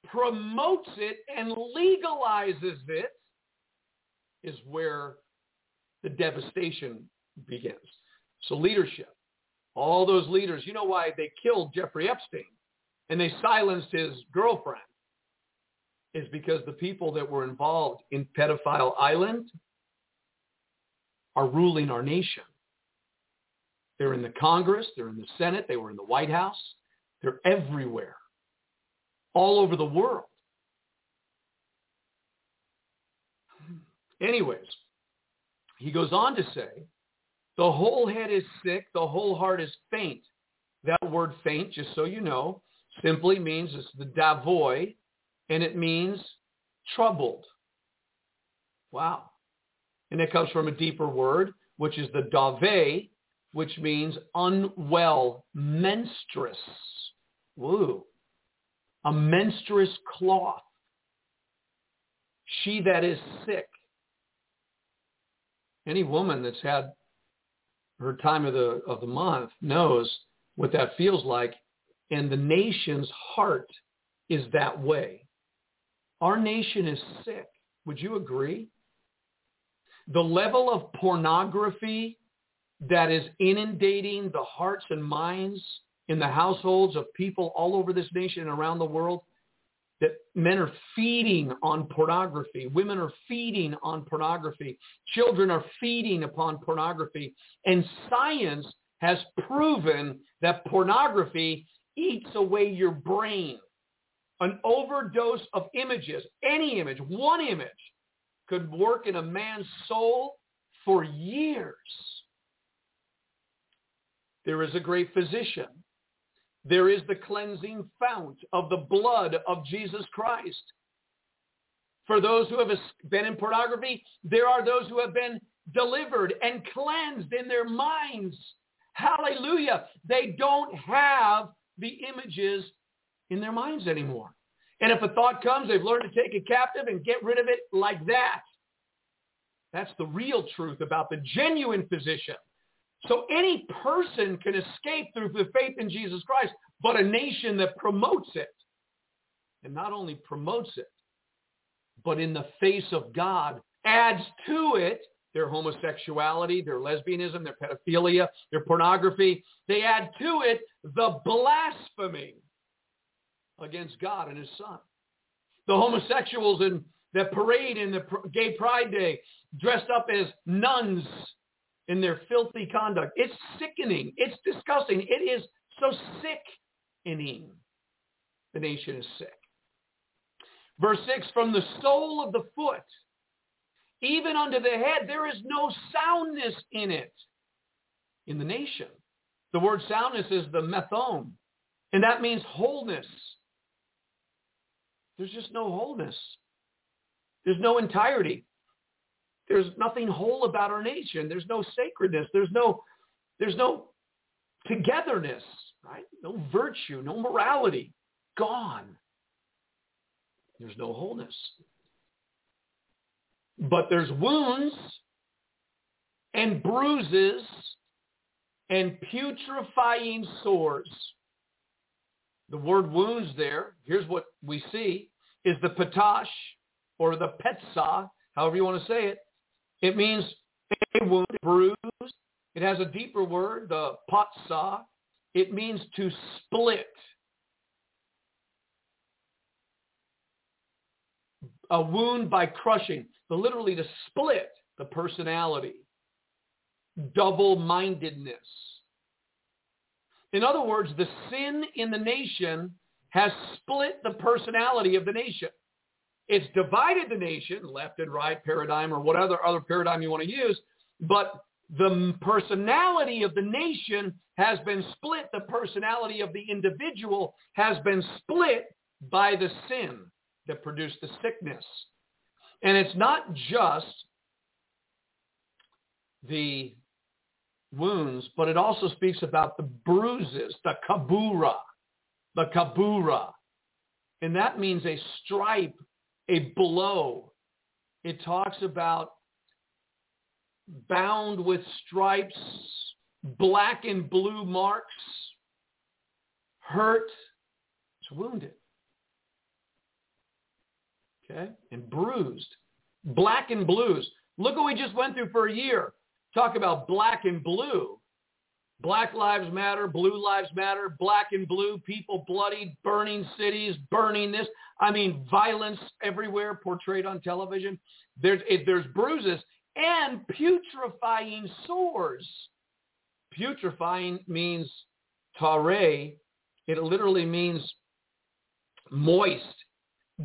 promotes it and legalizes it is where the devastation begins. So leadership, all those leaders, you know why they killed Jeffrey Epstein and they silenced his girlfriend is because the people that were involved in pedophile island are ruling our nation. They're in the Congress. They're in the Senate. They were in the White House. They're everywhere, all over the world. Anyways, he goes on to say, the whole head is sick. The whole heart is faint. That word faint, just so you know, simply means it's the davoi, and it means troubled. Wow. And it comes from a deeper word, which is the dave, which means unwell, menstruous. Woo. A menstruous cloth. She that is sick. Any woman that's had her time of the of the month knows what that feels like, and the nation's heart is that way. Our nation is sick. Would you agree? The level of pornography that is inundating the hearts and minds in the households of people all over this nation and around the world that men are feeding on pornography. Women are feeding on pornography. Children are feeding upon pornography. And science has proven that pornography eats away your brain. An overdose of images, any image, one image, could work in a man's soul for years. There is a great physician there is the cleansing fount of the blood of Jesus Christ. For those who have been in pornography, there are those who have been delivered and cleansed in their minds. Hallelujah. They don't have the images in their minds anymore. And if a thought comes, they've learned to take it captive and get rid of it like that. That's the real truth about the genuine physician. So any person can escape through the faith in Jesus Christ, but a nation that promotes it, and not only promotes it, but in the face of God adds to it their homosexuality, their lesbianism, their pedophilia, their pornography. They add to it the blasphemy against God and his son. The homosexuals in the parade in the gay pride day dressed up as nuns in their filthy conduct. It's sickening. It's disgusting. It is so sickening. The nation is sick. Verse 6, from the sole of the foot, even unto the head, there is no soundness in it, in the nation. The word soundness is the methone, and that means wholeness. There's just no wholeness. There's no entirety. There's nothing whole about our nation. There's no sacredness. There's no, there's no togetherness, right? No virtue, no morality. Gone. There's no wholeness. But there's wounds and bruises and putrefying sores. The word wounds there, here's what we see, is the patash or the petsa, however you want to say it, it means a wound, bruise. It has a deeper word, the patsa. It means to split. A wound by crushing, the literally to split the personality. Double-mindedness. In other words, the sin in the nation has split the personality of the nation. It's divided the nation, left and right paradigm or whatever other paradigm you want to use, but the personality of the nation has been split. The personality of the individual has been split by the sin that produced the sickness. And it's not just the wounds, but it also speaks about the bruises, the kabura, the kabura. And that means a stripe a blow. It talks about bound with stripes, black and blue marks, hurt, it's wounded. Okay? And bruised. Black and blues. Look what we just went through for a year. Talk about black and blue. Black Lives Matter, Blue Lives Matter, black and blue, people bloodied, burning cities, burning this. I mean, violence everywhere portrayed on television. There's, it, there's bruises and putrefying sores. Putrefying means tare. It literally means moist,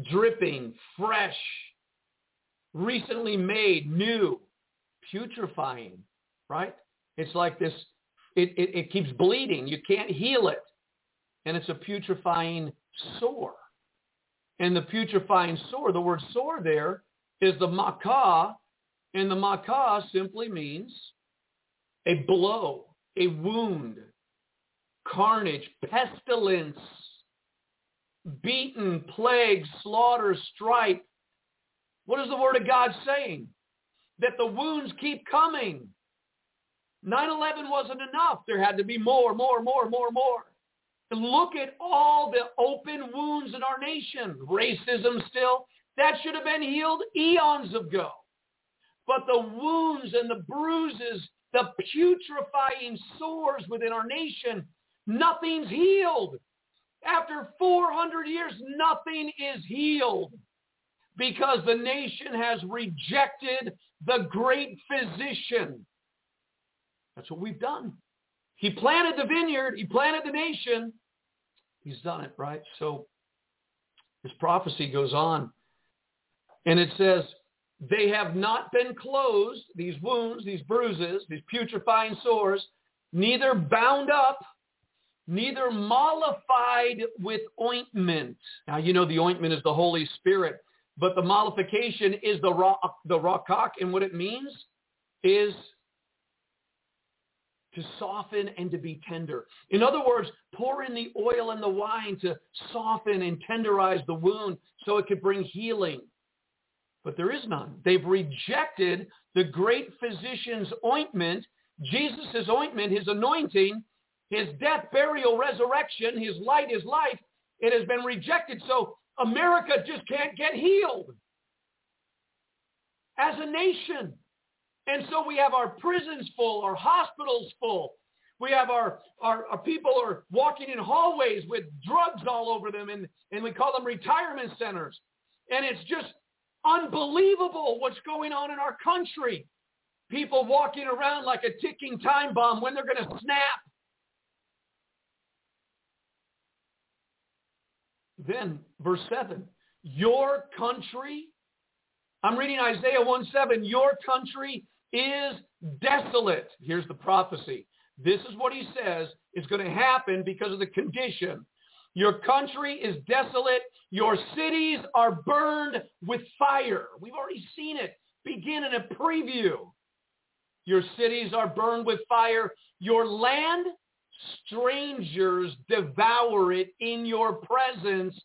dripping, fresh, recently made, new, putrefying, right? It's like this it, it, it keeps bleeding. You can't heal it. And it's a putrefying sore. And the putrefying sore, the word sore there is the makah, and the makah simply means a blow, a wound, carnage, pestilence, beaten, plague, slaughter, stripe. What is the word of God saying? that the wounds keep coming. 9-11 wasn't enough. There had to be more, more, more, more, more. And look at all the open wounds in our nation. Racism still. That should have been healed eons ago. But the wounds and the bruises, the putrefying sores within our nation, nothing's healed. After 400 years, nothing is healed because the nation has rejected the great physician. That's what we've done. He planted the vineyard. He planted the nation. He's done it, right? So his prophecy goes on. And it says, they have not been closed, these wounds, these bruises, these putrefying sores, neither bound up, neither mollified with ointment. Now, you know the ointment is the Holy Spirit, but the mollification is the, rock, the rakak, and what it means is to soften and to be tender. In other words, pour in the oil and the wine to soften and tenderize the wound so it could bring healing. But there is none. They've rejected the great physician's ointment, Jesus' ointment, his anointing, his death, burial, resurrection, his light, his life. It has been rejected. So America just can't get healed as a nation. And so we have our prisons full, our hospitals full. We have our, our, our people are walking in hallways with drugs all over them, and, and we call them retirement centers. And it's just unbelievable what's going on in our country. People walking around like a ticking time bomb when they're going to snap. Then, verse 7, your country, I'm reading Isaiah 1 7, your country is desolate. Here's the prophecy. This is what he says is going to happen because of the condition. Your country is desolate. Your cities are burned with fire. We've already seen it begin in a preview. Your cities are burned with fire. Your land, strangers devour it in your presence,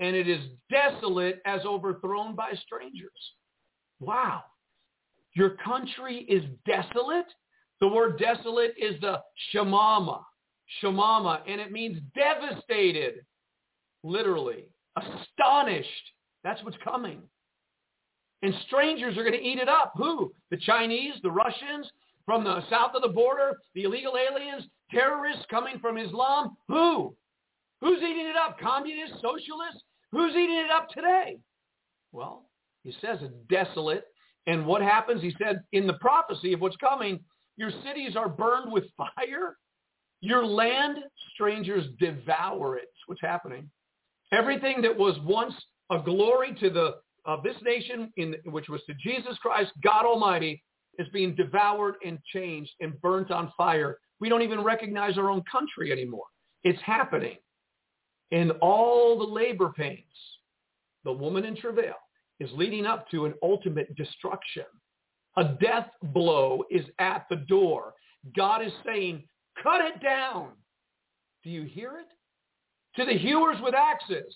and it is desolate as overthrown by strangers. Wow. Your country is desolate. The word desolate is the shamama, shamama, and it means devastated, literally, astonished. That's what's coming. And strangers are going to eat it up. Who? The Chinese, the Russians, from the south of the border, the illegal aliens, terrorists coming from Islam. Who? Who's eating it up? Communists, socialists? Who's eating it up today? Well, he says it's desolate and what happens? He said in the prophecy of what's coming, your cities are burned with fire. Your land, strangers devour it. What's happening. Everything that was once a glory to the of this nation, in, which was to Jesus Christ, God Almighty, is being devoured and changed and burnt on fire. We don't even recognize our own country anymore. It's happening. And all the labor pains, the woman in travail, is leading up to an ultimate destruction. A death blow is at the door. God is saying, cut it down. Do you hear it? To the hewers with axes,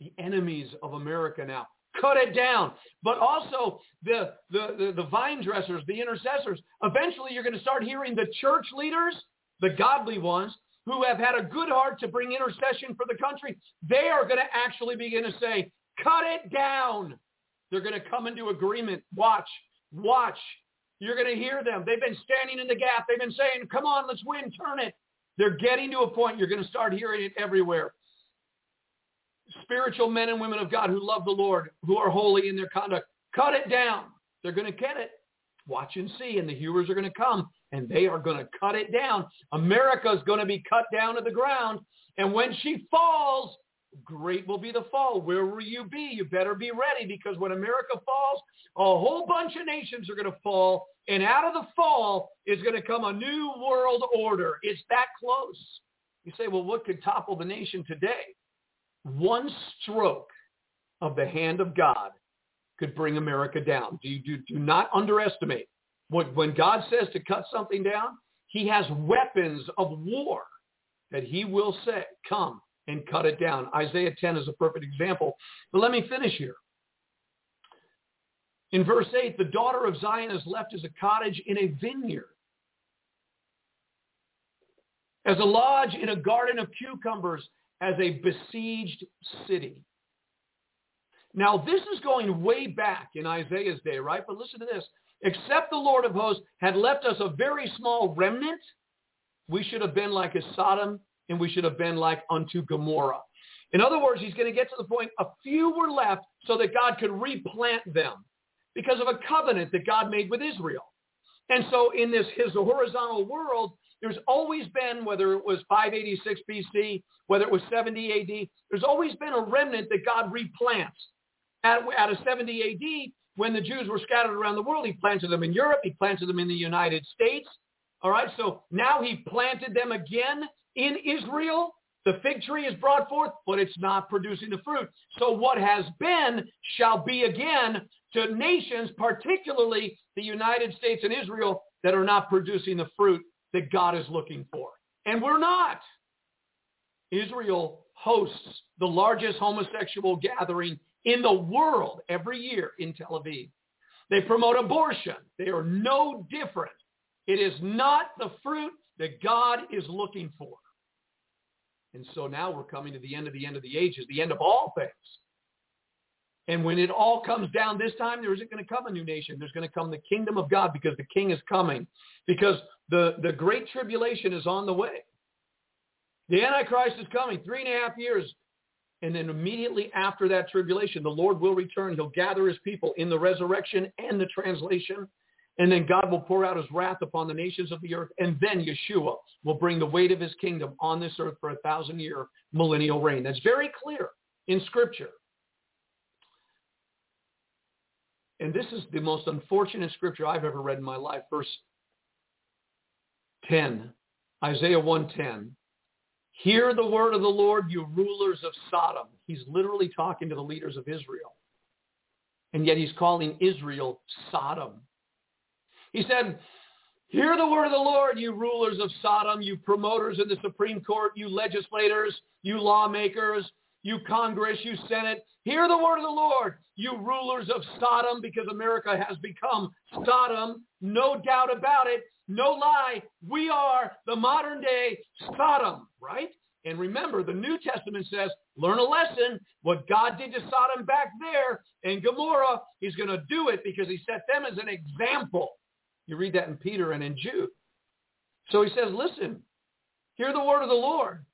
the enemies of America now, cut it down. But also the, the, the, the vine dressers, the intercessors. Eventually you're going to start hearing the church leaders, the godly ones, who have had a good heart to bring intercession for the country. They are going to actually begin to say, cut it down. They're going to come into agreement. Watch, watch. You're going to hear them. They've been standing in the gap. They've been saying, come on, let's win, turn it. They're getting to a point you're going to start hearing it everywhere. Spiritual men and women of God who love the Lord, who are holy in their conduct, cut it down. They're going to get it. Watch and see. And the hewers are going to come and they are going to cut it down. America is going to be cut down to the ground. And when she falls, great will be the fall. Where will you be? You better be ready because when America falls, a whole bunch of nations are going to fall. And out of the fall is going to come a new world order. It's that close. You say, well, what could topple the nation today? One stroke of the hand of God could bring America down. Do, do, do not underestimate. What, when God says to cut something down, he has weapons of war that he will say, come, and cut it down. Isaiah 10 is a perfect example. But let me finish here. In verse 8, the daughter of Zion is left as a cottage in a vineyard, as a lodge in a garden of cucumbers, as a besieged city. Now, this is going way back in Isaiah's day, right? But listen to this. Except the Lord of hosts had left us a very small remnant, we should have been like Sodom and we should have been like unto Gomorrah. In other words, he's going to get to the point a few were left so that God could replant them because of a covenant that God made with Israel. And so in this his horizontal world, there's always been, whether it was 586 BC, whether it was 70 AD, there's always been a remnant that God replants. At, at a 70 AD, when the Jews were scattered around the world, he planted them in Europe. He planted them in the United States. All right, so now he planted them again in Israel. The fig tree is brought forth, but it's not producing the fruit. So what has been shall be again to nations, particularly the United States and Israel, that are not producing the fruit that God is looking for. And we're not. Israel hosts the largest homosexual gathering in the world every year in Tel Aviv. They promote abortion. They are no different. It is not the fruit that God is looking for. And so now we're coming to the end of the end of the ages, the end of all things. And when it all comes down this time, there isn't going to come a new nation. There's going to come the kingdom of God because the king is coming. Because the, the great tribulation is on the way. The Antichrist is coming. Three and a half years and then immediately after that tribulation, the Lord will return. He'll gather his people in the resurrection and the translation. And then God will pour out his wrath upon the nations of the earth. And then Yeshua will bring the weight of his kingdom on this earth for a thousand year millennial reign. That's very clear in scripture. And this is the most unfortunate scripture I've ever read in my life. Verse 10, Isaiah 110. Hear the word of the Lord, you rulers of Sodom. He's literally talking to the leaders of Israel. And yet he's calling Israel Sodom. He said, Hear the word of the Lord, you rulers of Sodom, you promoters in the Supreme Court, you legislators, you lawmakers, you Congress, you Senate. Hear the word of the Lord, you rulers of Sodom, because America has become Sodom. No doubt about it. No lie. We are the modern day Sodom, right? And remember, the New Testament says, learn a lesson. What God did to Sodom back there and Gomorrah, he's going to do it because he set them as an example. You read that in Peter and in Jude. So he says, listen, hear the word of the Lord,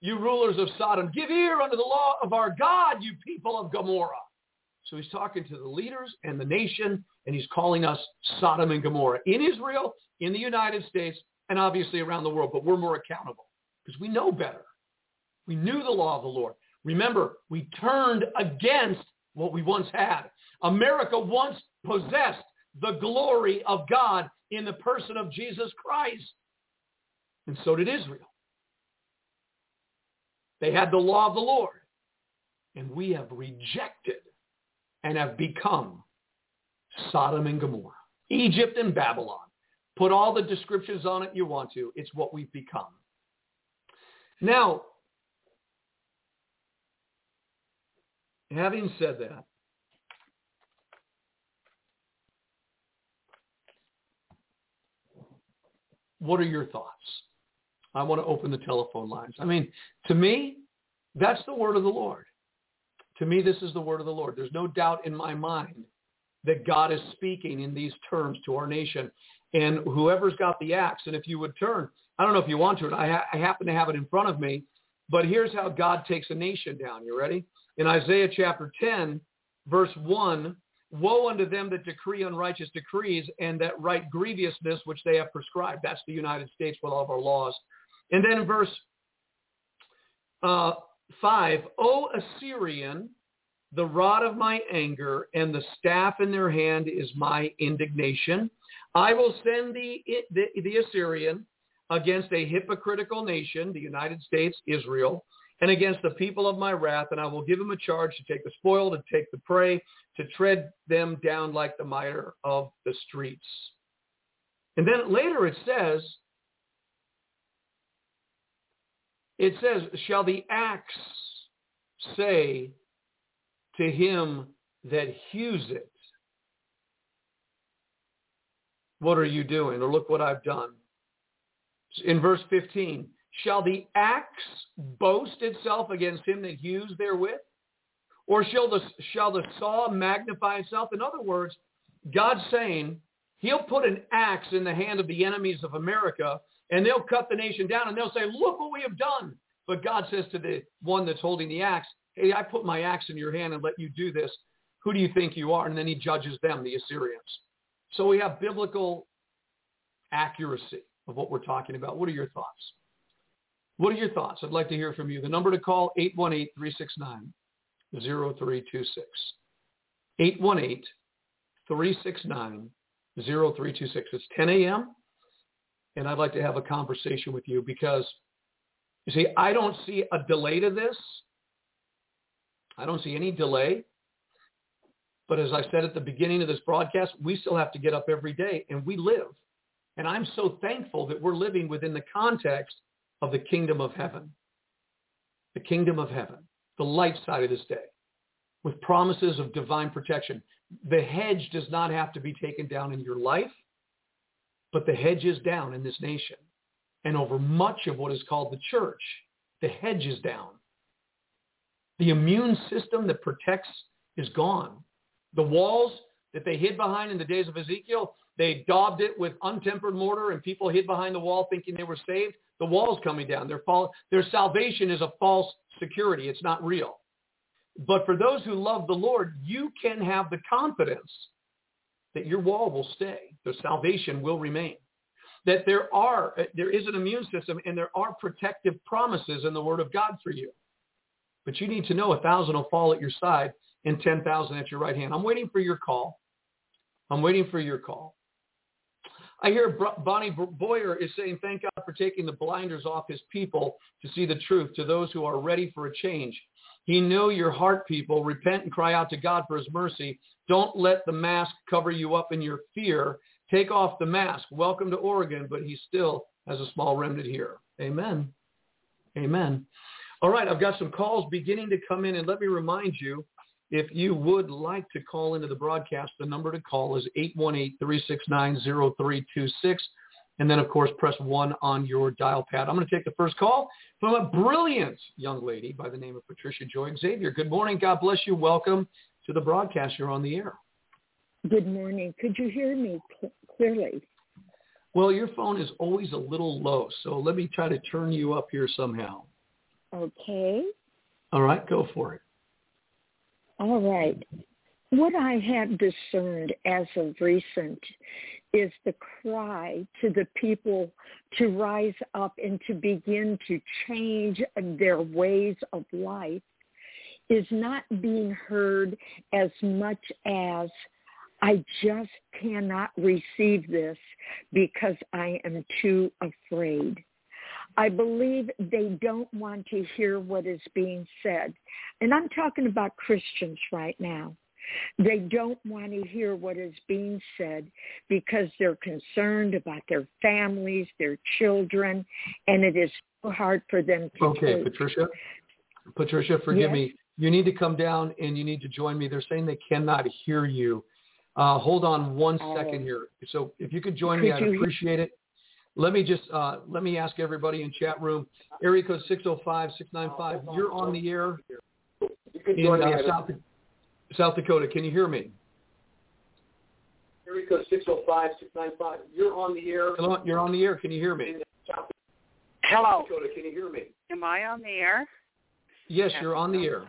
you rulers of Sodom. Give ear unto the law of our God, you people of Gomorrah. So he's talking to the leaders and the nation, and he's calling us Sodom and Gomorrah in Israel, in the United States, and obviously around the world. But we're more accountable because we know better. We knew the law of the Lord. Remember, we turned against what we once had. America once possessed the glory of God in the person of Jesus Christ. And so did Israel. They had the law of the Lord. And we have rejected and have become Sodom and Gomorrah, Egypt and Babylon. Put all the descriptions on it you want to. It's what we've become. Now, having said that, what are your thoughts? I want to open the telephone lines. I mean, to me, that's the word of the Lord. To me, this is the word of the Lord. There's no doubt in my mind that God is speaking in these terms to our nation. And whoever's got the axe, and if you would turn, I don't know if you want to, I, ha- I happen to have it in front of me, but here's how God takes a nation down. You ready? In Isaiah chapter 10, verse 1, Woe unto them that decree unrighteous decrees and that write grievousness which they have prescribed. That's the United States with all of our laws. And then in verse uh, 5, O Assyrian, the rod of my anger and the staff in their hand is my indignation. I will send the, the, the Assyrian against a hypocritical nation, the United States, Israel, and against the people of my wrath, and I will give him a charge to take the spoil, to take the prey, to tread them down like the mire of the streets. And then later it says, It says, shall the axe say to him that hews it, what are you doing? Or look what I've done. In verse 15, shall the axe boast itself against him that hews therewith? Or shall the, shall the saw magnify itself? In other words, God's saying he'll put an axe in the hand of the enemies of America and they'll cut the nation down and they'll say, look what we have done. But God says to the one that's holding the axe, hey, I put my axe in your hand and let you do this. Who do you think you are? And then he judges them, the Assyrians. So we have biblical accuracy of what we're talking about. What are your thoughts? What are your thoughts? I'd like to hear from you. The number to call, 818-369-0326. 818-369-0326. It's 10 a.m. And I'd like to have a conversation with you because, you see, I don't see a delay to this. I don't see any delay. But as I said at the beginning of this broadcast, we still have to get up every day and we live. And I'm so thankful that we're living within the context of the kingdom of heaven. The kingdom of heaven, the light side of this day, with promises of divine protection. The hedge does not have to be taken down in your life, but the hedge is down in this nation. And over much of what is called the church, the hedge is down. The immune system that protects is gone. The walls that they hid behind in the days of Ezekiel, they daubed it with untempered mortar and people hid behind the wall thinking they were saved. The wall's coming down. Their, fall, their salvation is a false security. It's not real. But for those who love the Lord, you can have the confidence that your wall will stay. The salvation will remain. That there are, there is an immune system and there are protective promises in the word of God for you. But you need to know a thousand will fall at your side and 10,000 at your right hand. I'm waiting for your call. I'm waiting for your call. I hear Bonnie Boyer is saying, thank God for taking the blinders off his people to see the truth to those who are ready for a change. He know your heart, people. Repent and cry out to God for his mercy. Don't let the mask cover you up in your fear. Take off the mask. Welcome to Oregon, but he still has a small remnant here. Amen. Amen. All right, I've got some calls beginning to come in, and let me remind you, if you would like to call into the broadcast, the number to call is 818-369-0326. And then, of course, press 1 on your dial pad. I'm going to take the first call from a brilliant young lady by the name of Patricia Joy Xavier. Good morning. God bless you. Welcome to the broadcast. You're on the air. Good morning. Could you hear me clearly? Well, your phone is always a little low, so let me try to turn you up here somehow. Okay. All right, go for it. All right. What I have discerned as of recent is the cry to the people to rise up and to begin to change their ways of life is not being heard as much as I just cannot receive this because I am too afraid. I believe they don't want to hear what is being said. And I'm talking about Christians right now. They don't want to hear what is being said because they're concerned about their families, their children, and it is so hard for them to Okay, take. Patricia. Patricia, forgive Yes? me. You need to come down and you need to join me. They're saying they cannot hear you. Uh, hold on one Oh. second here. So if you could join me, I'd appreciate it. Let me just uh, let me ask everybody in chat room. Area code 605-695. You're on the air in uh, South, South Dakota. Can you hear me? Area code 605-695. You're on the air. Hello, you're on the air. Can you hear me? in South Hello. Dakota. Can you hear me? Am I on the air? Yes, you're on the air.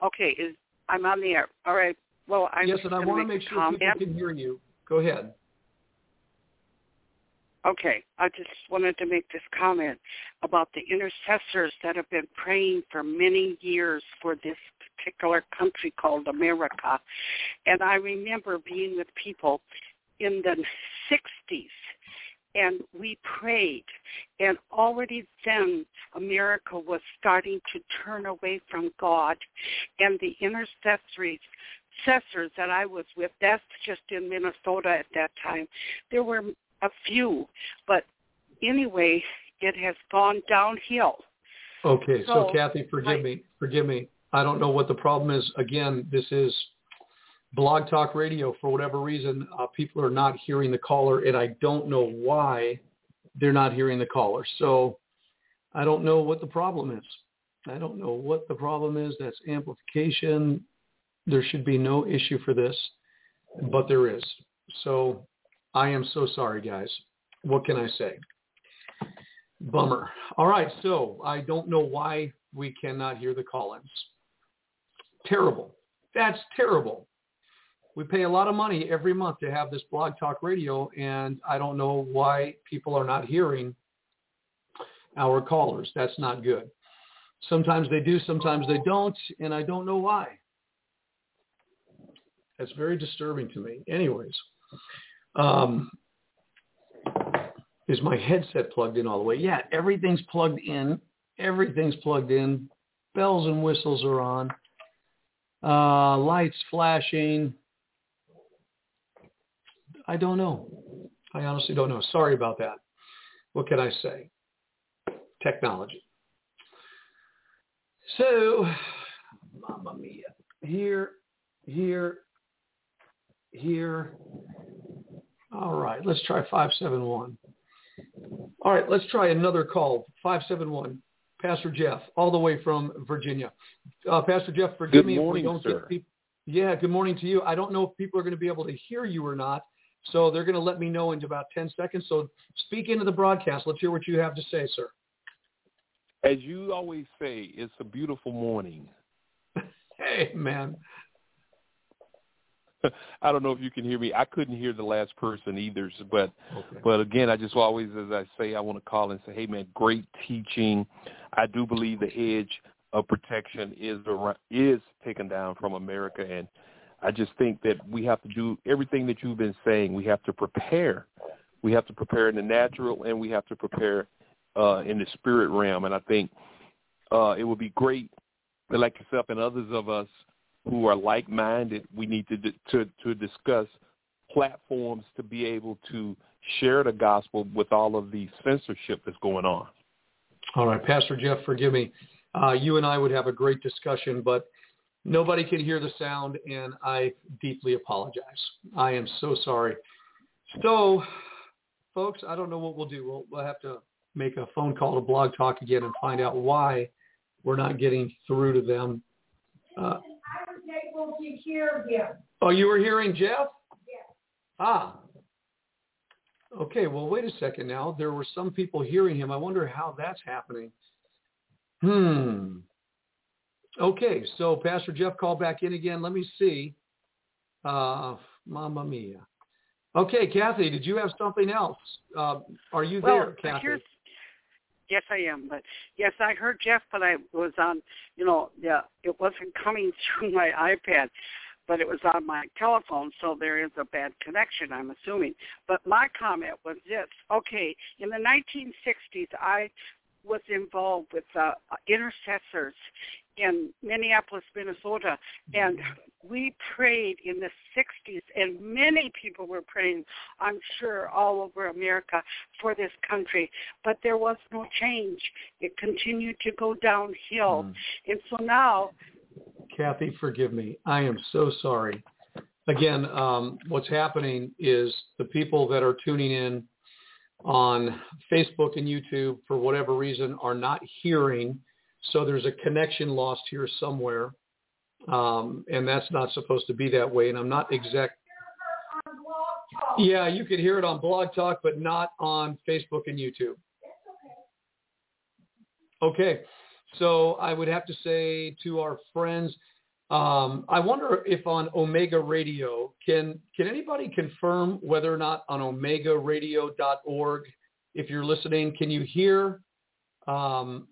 Okay, is I'm on the air. All right. Well, I'm Yes, just and I want to make make sure comment. people can hear you. Go ahead. Okay, I just wanted to make this comment about the intercessors that have been praying for many years for this particular country called America. And I remember being with people in the 60s and we prayed and already then America was starting to turn away from God and the intercessories that I was with, that's just in Minnesota at that time. There were a few, but anyway, it has gone downhill. Okay, so, So, Kathy, forgive I- me, forgive me. I don't know what the problem is. Again, this is Blog Talk Radio, for whatever reason, uh, people are not hearing the caller, and I don't know why they're not hearing the caller. So I don't know what the problem is. I don't know what the problem is. That's amplification. There should be no issue for this, but there is. So I am so sorry, guys. What can I say? Bummer. All right, so I don't know why we cannot hear the call-ins. Terrible. That's terrible. We pay a lot of money every month to have this blog talk radio, and I don't know why people are not hearing our callers. That's not good. Sometimes they do, sometimes they don't, and I don't know why. That's very disturbing to me. Anyways, um, is my headset plugged in all the way? Yeah, everything's plugged in. Everything's plugged in. Bells and whistles are on. Uh, lights flashing. I don't know. I honestly don't know. Sorry about that. What can I say? Technology. So, mamma mia. Here, here, here. All right, let's try 571. All right, let's try another call. 571. Pastor Jeff, all the way from Virginia. Uh, Pastor Jeff, forgive good me morning, if we don't sir. get people. Yeah, good morning to you. I don't know if people are going to be able to hear you or not, so they're going to let me know in about 10 seconds. So speak into the broadcast. Let's hear what you have to say, sir. As you always say, it's a beautiful morning. (laughs) Hey, man. (laughs) I don't know if you can hear me. I couldn't hear the last person either. But Okay. but again, I just always, as I say, I want to call and say, hey man, great teaching. I do believe the edge of protection is is taken down from America, and I just think that we have to do everything that you've been saying. We have to prepare. We have to prepare in the natural, and we have to prepare uh, in the spirit realm. And I think uh, it would be great, like yourself and others of us who are like-minded, we need to to to discuss platforms to be able to share the gospel with all of the censorship that's going on. All right, Pastor Jeff, forgive me. Uh, you and I would have a great discussion, but nobody can hear the sound, and I deeply apologize. I am so sorry. So, folks, I don't know what we'll do. We'll, we'll have to make a phone call to Blog Talk again and find out why we're not getting through to them. Uh, able to hear him. oh, you were hearing Jeff? Yes. Ah. Okay, well, wait a second now. There were some people hearing him. I wonder how that's happening. Hmm. Okay, so Pastor Jeff called back in again. Let me see. Uh, Mamma mia. Okay, Kathy, did you have something else? Uh, are you Well, there, Kathy? here's yes, I am. But yes, I heard Jeff, but I was on. You know, yeah, it wasn't (laughs) coming through my iPad, but it was on my telephone, so there is a bad connection. I'm assuming. But my comment was this: Okay, in the 1960s, I was involved with uh, intercessors in Minneapolis, Minnesota, and we prayed in the 60s, and many people were praying, I'm sure, all over America for this country. But there was no change. It continued to go downhill. Mm. And so now, Kathy, forgive me. I am so sorry. Again, um, what's happening is the people that are tuning in on Facebook and YouTube for whatever reason are not hearing. So there's a connection lost here somewhere. Um, and that's not supposed to be that way. And I'm not exact. Yeah, you could hear it on Blog Talk, but not on Facebook and YouTube. Okay. So I would have to say to our friends, um, I wonder if on Omega Radio, can can anybody confirm whether or not on OmegaRadio.org, if you're listening, can you hear um,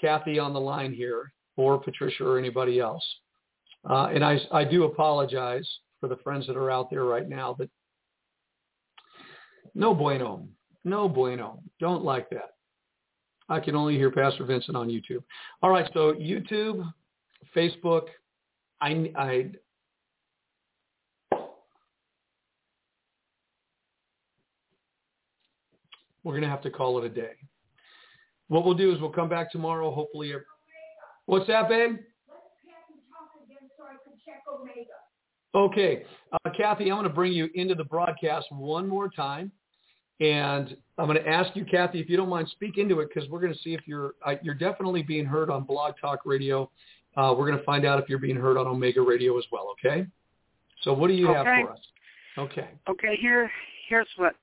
Kathy on the line here, or Patricia, or anybody else? Uh, and I I do apologize for the friends that are out there right now, but no bueno, no bueno. Don't like that. I can only hear Pastor Vincent on YouTube. All right, so YouTube, Facebook, I, I we're going to have to call it a day. What we'll do is we'll come back tomorrow. Hopefully, what's that, babe? Okay, uh, Kathy, I'm going to bring you into the broadcast one more time, and I'm going to ask you, Kathy, if you don't mind, speak into it because we're going to see if you're uh, you're definitely being heard on Blog Talk Radio. Uh, we're going to find out if you're being heard on Omega Radio as well. Okay. So what do you have for us? Okay. Okay, here here's what.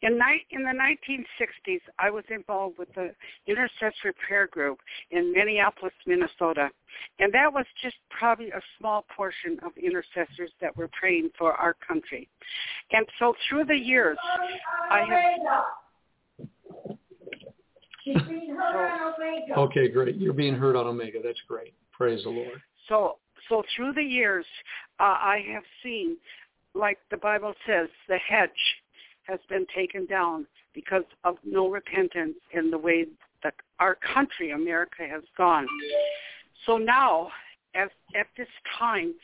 In ni- in the 1960s, I was involved with the intercessory prayer group in Minneapolis, Minnesota, and that was just probably a small portion of intercessors that were praying for our country. And so through the years, I have She's being heard on Omega. Okay, great. You're being heard on Omega. That's great. Praise the Lord. So so through the years, uh, I have seen, like the Bible says, the hedge has been taken down because of no repentance in the way that our country, America, has gone. So now, as at this time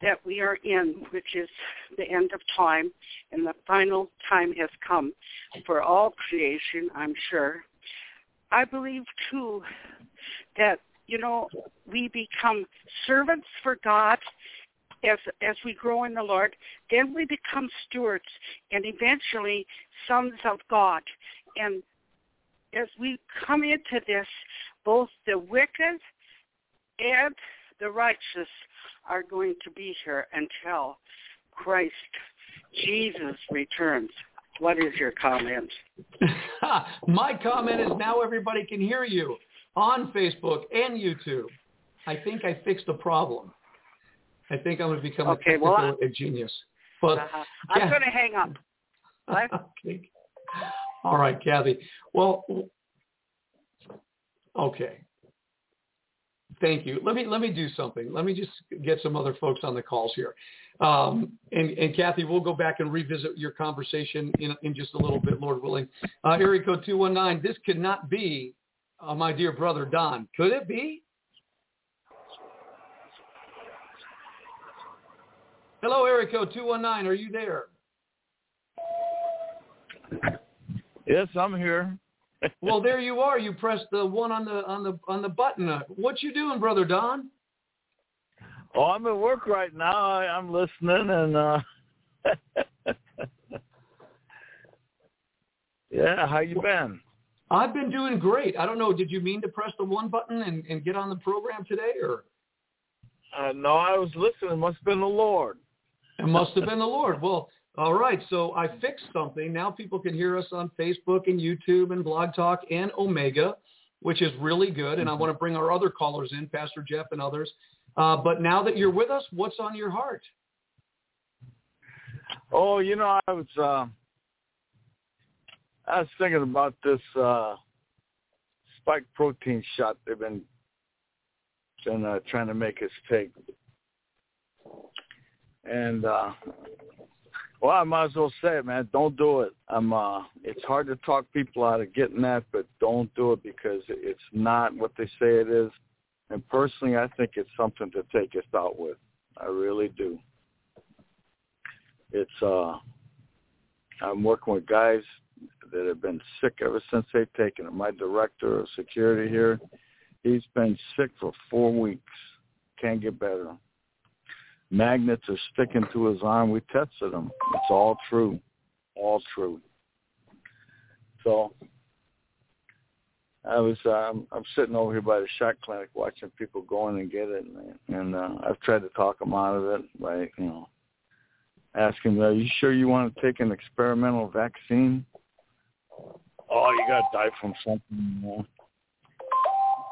that we are in, which is the end of time, and the final time has come for all creation, I'm sure. I believe too that you know we become servants for God as as we grow in the Lord. Then we become stewards, and eventually sons of God. And as we come into this, both the wicked and the righteous are going to be here until Christ Jesus returns. What is your comment? (laughs) My comment is now everybody can hear you on Facebook and YouTube. I think I fixed the problem. I think I'm going to become Okay, a well, technical genius. But Uh-huh. I'm yeah. going to hang up. (laughs) Okay. All right, Kathy. Well, okay. Thank you. Let me let me do something. Let me just get some other folks on the calls here. Um, and, and Kathy, we'll go back and revisit your conversation in, in just a little bit, Lord willing. Uh, area code 219, this could not be uh, my dear brother Don. Could it be? Hello, area code 219. Are you there? Yes, I'm here. (laughs) well, there you are. You pressed the one on the on the on the button. Uh, What you doing, brother Don? Oh, I'm at work right now. I, I'm listening, and uh (laughs) yeah, how you been? I've been doing great. I don't know. Did you mean to press the one button and, and get on the program today, or Uh, no, I was listening. It must have been the Lord. it must have (laughs) been the Lord? Well, all right. So I fixed something. Now people can hear us on Facebook and YouTube and Blog Talk and Omega, which is really good. And I want to bring our other callers in, Pastor Jeff and others. Uh, but now that you're with us, what's on your heart? Oh, you know, I was uh, I was thinking about this uh, spike protein shot they've been been uh, trying to make us take, and uh, well, I might as well say it, man. Don't do it. I'm. Uh, it's hard to talk people out of getting that, but don't do it because it's not what they say it is. And personally, I think it's something to take us out with. I really do. It's. uh I'm working with guys that have been sick ever since they've taken it. My director of security here, he's been sick for four weeks. Can't get better. Magnets are sticking to his arm. We tested them. It's all true. All true. So I was um I'm sitting over here by the shot clinic watching people go in and get it and, and uh I've tried to talk them out of it by, you know, asking, Are you sure you want to take an experimental vaccine? Oh, you got to die from something. Uh,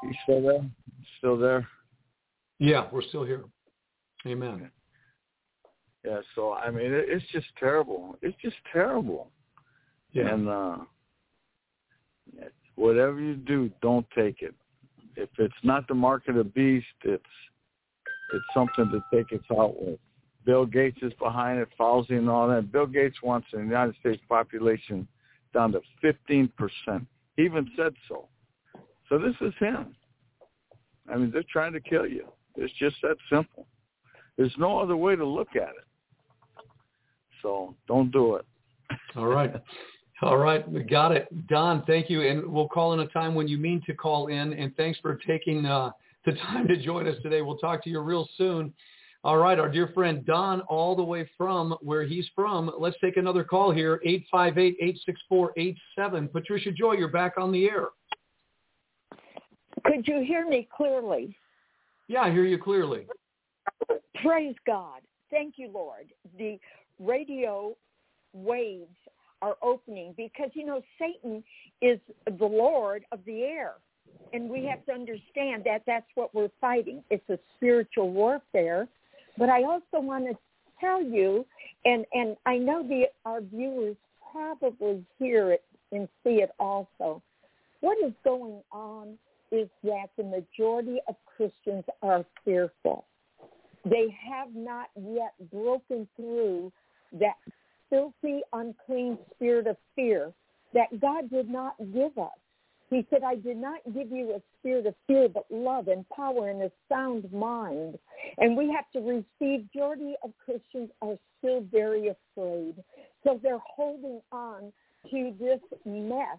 you still there? Still there? Yeah, we're still here. Amen. Yeah. So I mean, it, it's just terrible. It's just terrible. Yeah. And uh, whatever you do, don't take it. If it's not the mark of the beast, it's it's something to take its out with. Bill Gates is behind it, Fauci and all that. Bill Gates wants the United States population down to 15%. He even said so. So this is him. I mean, they're trying to kill you. It's just that simple. There's no other way to look at it. So don't do it. All right. (laughs) All right. We got it. Don, thank you. And we'll call in a time when you mean to call in. And thanks for taking uh, the (laughs) time to join us today. We'll talk to you real soon. All right, our dear friend Don, all the way from where he's from. Let's take another call here, 858-864-87. Patricia Joy, you're back on the air. Could you hear me clearly? Yeah, I hear you clearly. Praise God. Thank you, Lord. The radio waves are opening because, you know, Satan is the Lord of the air. And we have to understand that that's what we're fighting. It's a spiritual warfare. But I also want to tell you, and, and I know the our viewers probably hear it and see it also. What is going on is that the majority of Christians are fearful. They have not yet broken through that filthy, unclean spirit of fear that God did not give us. He said, I did not give you a spirit of fear, but love and power and a sound mind. And we have to receive, majority of Christians are still very afraid. So they're holding on to this mess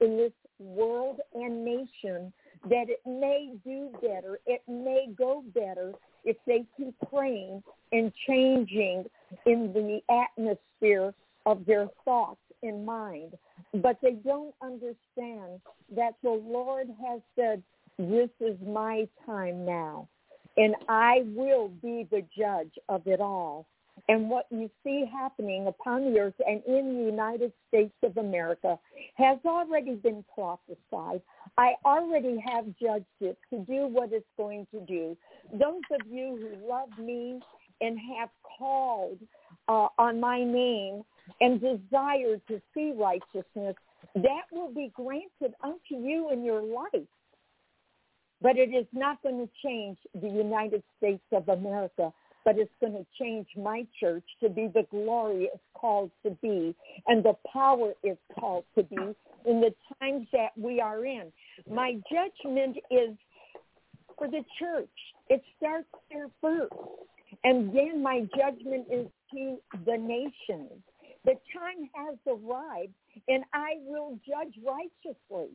in this world and nation that it may do better, it may go better if they keep praying and changing in the atmosphere of their thoughts and mind. But they don't understand that the Lord has said, this is my time now, and I will be the judge of it all. And what you see happening upon the earth and in the United States of America has already been prophesied. I already have judged it to do what it's going to do. Those of you who love me and have called uh, on my name and desire to see righteousness, that will be granted unto you in your life. But it is not going to change the United States of America but it's going to change my church to be the glory it's called to be and the power it's called to be in the times that we are in. My judgment is for the church. It starts there first. And then my judgment is to the nations. The time has arrived and I will judge righteously.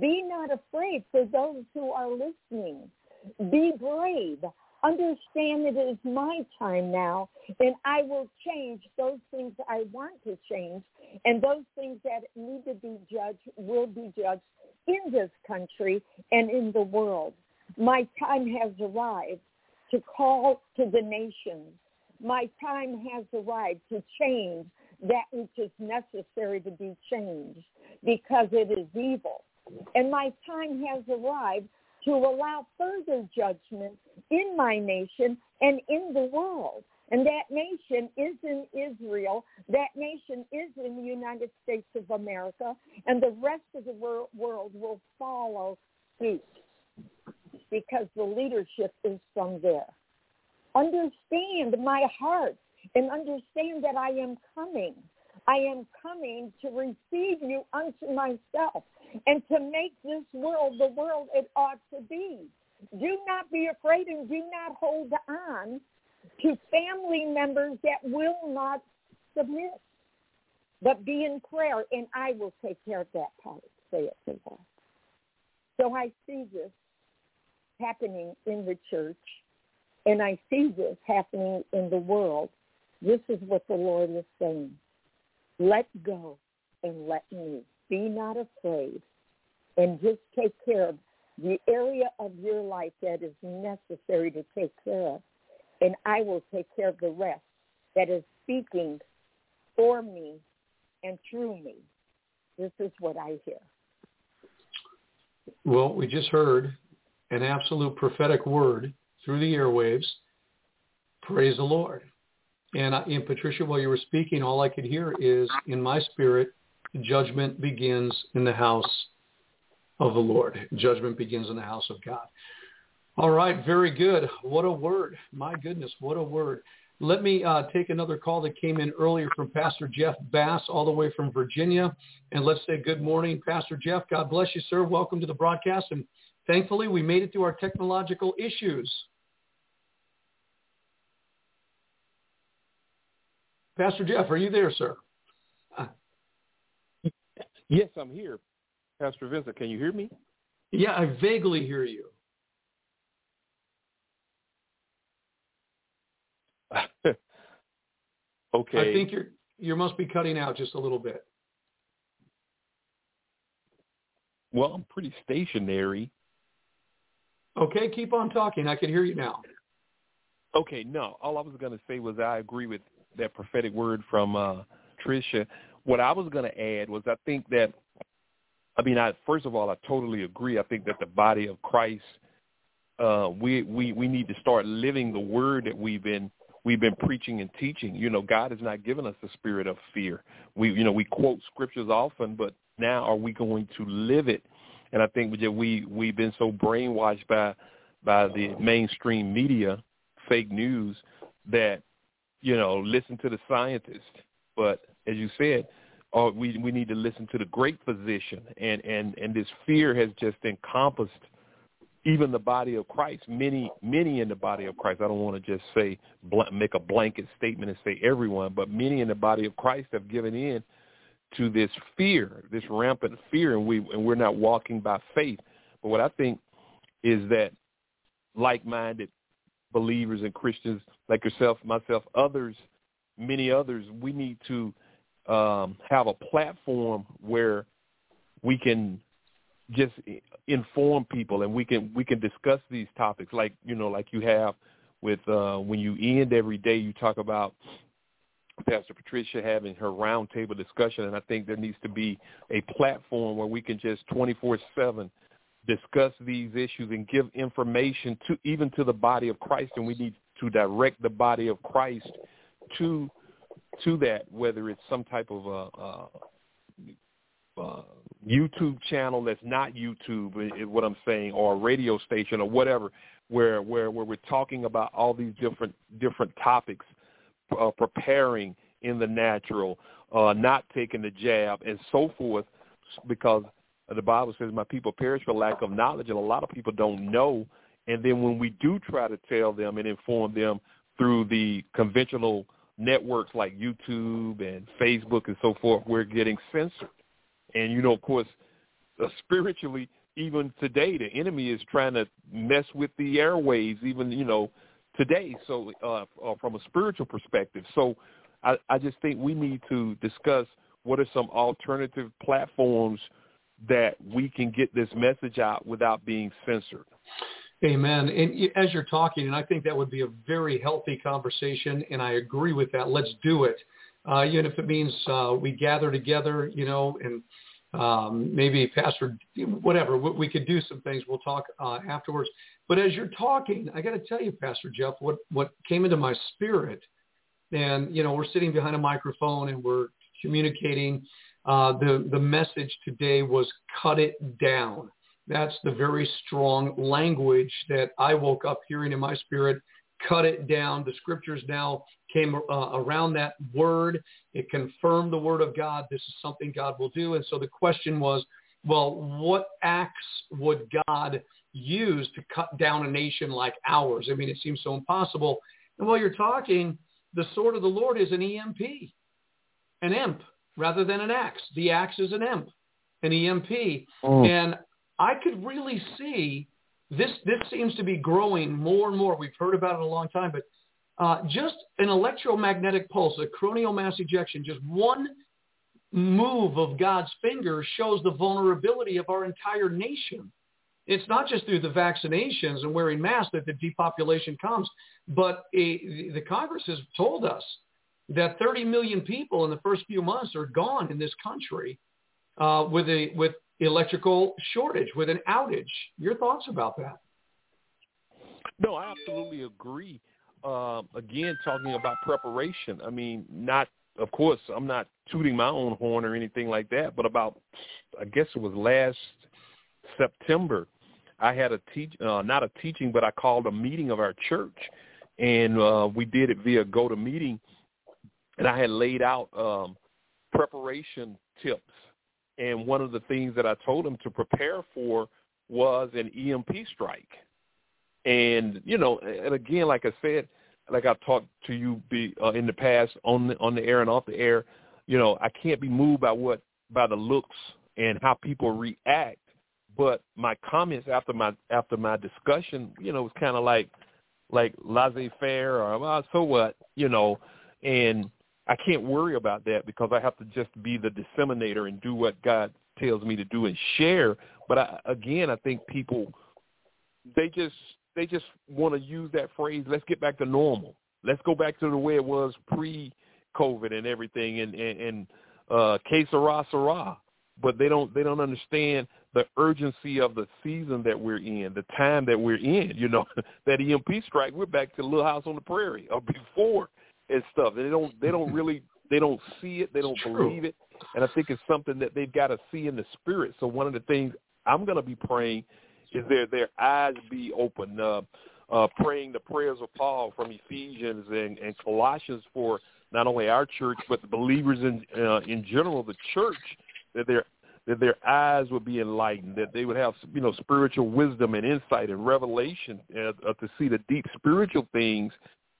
Be not afraid for those who are listening. Be brave. Understand that it is my time now, and I will change those things I want to change, and those things that need to be judged will be judged in this country and in the world. My time has arrived to call to the nations. My time has arrived to change that which is necessary to be changed because it is evil. And my time has arrived to allow further judgment in my nation and in the world. And that nation is in Israel. That nation is in the United States of America. And the rest of the world will follow suit because the leadership is from there. Understand my heart and understand that I am coming. I am coming to receive you unto myself and to make this world the world it ought to be. Do not be afraid and do not hold on to family members that will not submit, but be in prayer, and I will take care of that part, say it to God. So I see this happening in the church, and I see this happening in the world. This is what the Lord is saying. Let go and let me. Be not afraid and just take care of the area of your life that is necessary to take care of. And I will take care of the rest that is speaking for me and through me. This is what I hear. Well, we just heard an absolute prophetic word through the airwaves. Praise the Lord. And, uh, I, and Patricia, while you were speaking, all I could hear is, in my spirit, judgment begins in the house of the Lord. Judgment begins in the house of God. All right, very good. What a word. My goodness, what a word. Let me uh, take another call that came in earlier from Pastor Jeff Bass all the way from Virginia. And let's say good morning, Pastor Jeff. God bless you, sir. Welcome to the broadcast. And thankfully, we made it through our technological issues. Pastor Jeff, are you there, sir? Yes, I'm here. Pastor Vincent, can you hear me? Yeah, I vaguely hear you. (laughs) okay. I think you're you must be cutting out just a little bit. Well, I'm pretty stationary. Okay, keep on talking. I can hear you now. Okay, no. All I was going to say was I agree with that prophetic word from uh, Tricia. What I was going to add was I think that, I mean, I first of all, I totally agree. I think that the body of Christ, uh, we we we need to start living the word that we've been we've been preaching and teaching. You know, God has not given us the spirit of fear. We you know we quote scriptures often, but now are we going to live it? And I think that we we've been so brainwashed by by the mainstream media, fake news, that you know listen to the scientists. But as you said, uh, we we need to listen to the great physician. And and and this fear has just encompassed even the body of Christ. Many many in the body of Christ. I don't want to just say make a blanket statement and say everyone, but many in the body of Christ have given in to this fear, this rampant fear, and we and we're not walking by faith. But what I think is that like-minded believers and Christians like yourself, myself, others, many others, we need to um, have a platform where we can just inform people and we can we can discuss these topics. Like you know like you have with uh, when you end every day you talk about Pastor Patricia having her roundtable discussion, and I think there needs to be a platform where we can just 24/7 discuss these issues and give information to even to the body of Christ, and we need to direct the body of Christ to to that, whether it's some type of a, a, a YouTube channel that's not YouTube, what I'm saying, or a radio station or whatever, where where where we're talking about all these different different topics uh, preparing in the natural, uh, not taking the jab, and so forth, because the Bible says, "My people perish for lack of knowledge," and a lot of people don't know. And then when we do try to tell them and inform them through the conventional networks like YouTube and Facebook and so forth, we're getting censored. And you know, of course, uh, spiritually, even today, the enemy is trying to mess with the airways, Even you know, today. So uh, uh, from a spiritual perspective, so I, I just think we need to discuss what are some alternative platforms that we can get this message out without being censored. Amen. And as you're talking, and I think that would be a very healthy conversation, and I agree with that. Let's do it. Uh, even if it means uh, we gather together, you know, and um, maybe Pastor, whatever, we could do some things. We'll talk uh, afterwards. But as you're talking, I got to tell you, Pastor Jeff, what, what came into my spirit, and, you know, we're sitting behind a microphone and we're communicating. Uh, the, the message today was cut it down. That's the very strong language that I woke up hearing in my spirit. Cut it down. The scriptures now came uh, around that word. It confirmed the word of God. This is something God will do. And so the question was, well, what acts would God use to cut down a nation like ours? I mean, it seems so impossible. And while you're talking, the sword of the Lord is an EMP, an imp rather than an axe. The axe is an imp, an EMP. Oh. And I could really see this, this seems to be growing more and more. We've heard about it a long time, but uh, just an electromagnetic pulse, a coronal mass ejection, just one move of God's finger shows the vulnerability of our entire nation. It's not just through the vaccinations and wearing masks that the depopulation comes, but a, the Congress has told us that 30 million people in the first few months are gone in this country uh, with a with electrical shortage, with an outage. Your thoughts about that? No, I absolutely agree. Uh, again, talking about preparation. I mean, not of course, I'm not tooting my own horn or anything like that, but about, I guess it was last September, I had a teach, uh, not a teaching, but I called a meeting of our church, and uh, we did it via GoToMeeting, and I had laid out um, preparation tips, and one of the things that I told them to prepare for was an EMP strike, and you know, and again, like I said, like I've talked to you be uh, in the past on the on the air and off the air, you know, I can't be moved by what by the looks and how people react. But my comments after my after my discussion, you know, was kind of like, like laissez-faire or well, so what, you know, and I can't worry about that because I have to just be the disseminator and do what God tells me to do and share. But I, again, I think people they just they just want to use that phrase. Let's get back to normal. Let's go back to the way it was pre-COVID and everything, and and, and uh, que sera. But they don't they don't understand the urgency of the season that we're in, the time that we're in. You know, (laughs) that EMP strike, we're back to Little House on the Prairie or before and stuff. They don't they don't really they don't see it, they don't believe it, and I think it's something that they've got to see in the spirit. So one of the things I'm going to be praying is their their eyes be open. Uh, uh, praying the prayers of Paul from Ephesians and, and Colossians for not only our church but the believers in uh, in general, the church, that their that their eyes would be enlightened, that they would have you know spiritual wisdom and insight and revelation uh, uh, to see the deep spiritual things,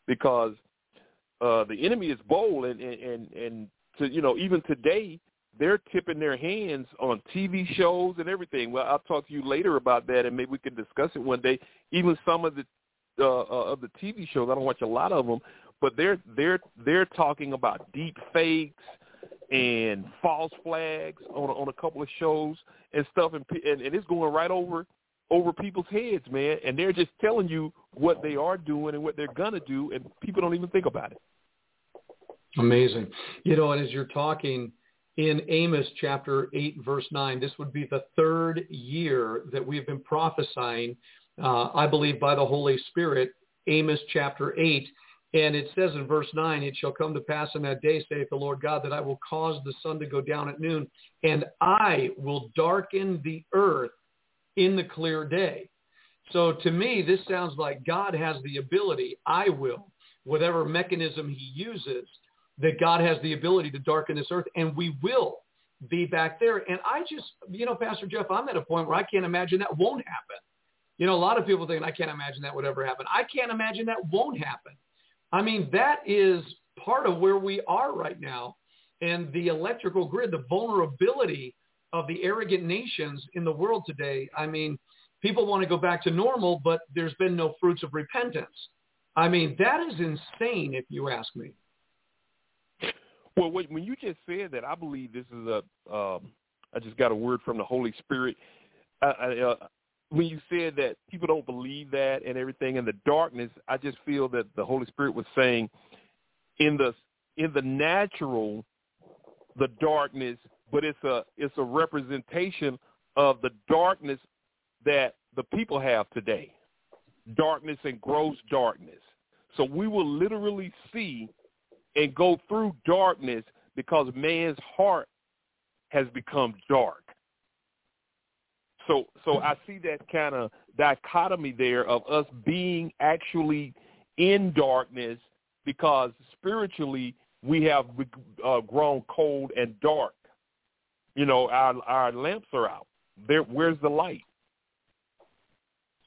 because uh, the enemy is bold and and and to you know even today they're tipping their hands on TV shows and everything. Well, I'll talk to you later about that, and maybe we can discuss it one day. Even some of the uh, uh, of the TV shows, I don't watch a lot of them, but they're they're they're talking about deep fakes and false flags on on a couple of shows and stuff, and and, and it's going right over over people's heads, man. And they're just telling you what they are doing and what they're gonna do, and people don't even think about it. Amazing, you know. And as you're talking in Amos chapter 8, verse 9. This would be the third year that we've been prophesying, uh, I believe, by the Holy Spirit, Amos chapter 8. And it says in verse 9, it shall come to pass in that day, saith the Lord God, that I will cause the sun to go down at noon, and I will darken the earth in the clear day. So to me, this sounds like God has the ability, I will, whatever mechanism he uses, that God has the ability to darken this earth, and we will be back there. And I just, you know, Pastor Jeff, I'm at a point where I can't imagine that won't happen. You know, a lot of people think I can't imagine that would ever happen. I can't imagine that won't happen. I mean, that is part of where we are right now. And the electrical grid, the vulnerability of the arrogant nations in the world today. I mean, people want to go back to normal, but there's been no fruits of repentance. I mean, that is insane if you ask me. Well, when you just said that, I believe this is a. Um, I just got a word from the Holy Spirit. I, I, uh, when you said that people don't believe that and everything in the darkness, I just feel that the Holy Spirit was saying, in the in the natural, the darkness, but it's a it's a representation of the darkness that the people have today, darkness and gross darkness. So we will literally see and go through darkness because man's heart has become dark. So so I see that kind of dichotomy there of us being actually in darkness because spiritually we have uh, grown cold and dark. You know, our our lamps are out. There, where's the light?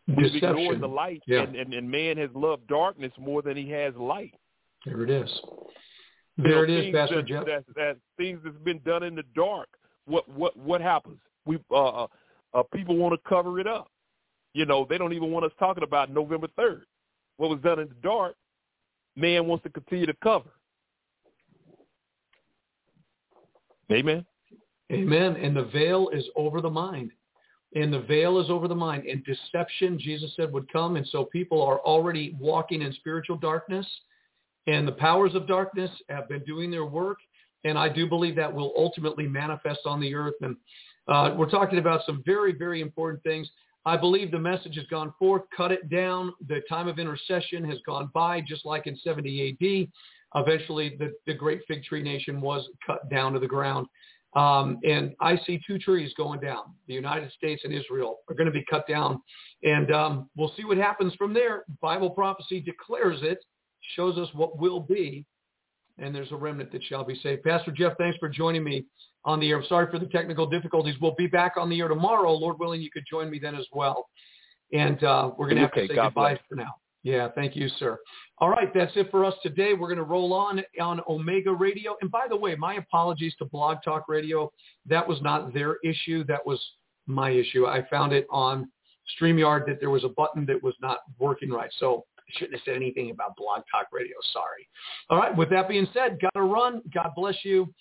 We've ignored the light, yeah. and, and, and man has loved darkness more than he has light. There it is. There you know, it is, Pastor that, Jeff. That, that, things that's been done in the dark. What what what happens? We uh, uh, uh, people want to cover it up. You know, they don't even want us talking about November third. What was done in the dark, man wants to continue to cover. Amen. Amen. And the veil is over the mind. And the veil is over the mind. And deception, Jesus said, would come. And so people are already walking in spiritual darkness and the powers of darkness have been doing their work, and I do believe that will ultimately manifest on the earth. And uh, we're talking about some very, very important things. I believe the message has gone forth, cut it down. The time of intercession has gone by, just like in 70 AD. Eventually, the, the great fig tree nation was cut down to the ground. Um, and I see two trees going down. The United States and Israel are going to be cut down. And um, we'll see what happens from there. Bible prophecy declares it shows us what will be, and there's a remnant that shall be saved. Pastor Jeff, thanks for joining me on the air. I'm sorry for the technical difficulties. We'll be back on the air tomorrow. Lord willing, you could join me then as well. And uh, we're going to have okay, to say God goodbye bless. for now. Yeah, thank you, sir. All right, that's it for us today. We're going to roll on on Omega Radio. And by the way, my apologies to Blog Talk Radio. That was not their issue. That was my issue. I found it on StreamYard that there was a button that was not working right. So I shouldn't have said anything about Blog Talk Radio. Sorry. All right, with that being said, got to run. God bless you.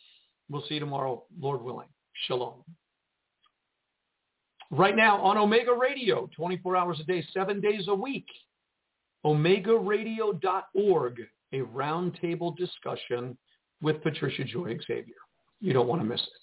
We'll see you tomorrow, Lord willing. Shalom. Right now on Omega Radio, 24 hours a day, seven days a week omegaradio.org, a roundtable discussion with Patricia Joy Xavier. You don't want to miss it.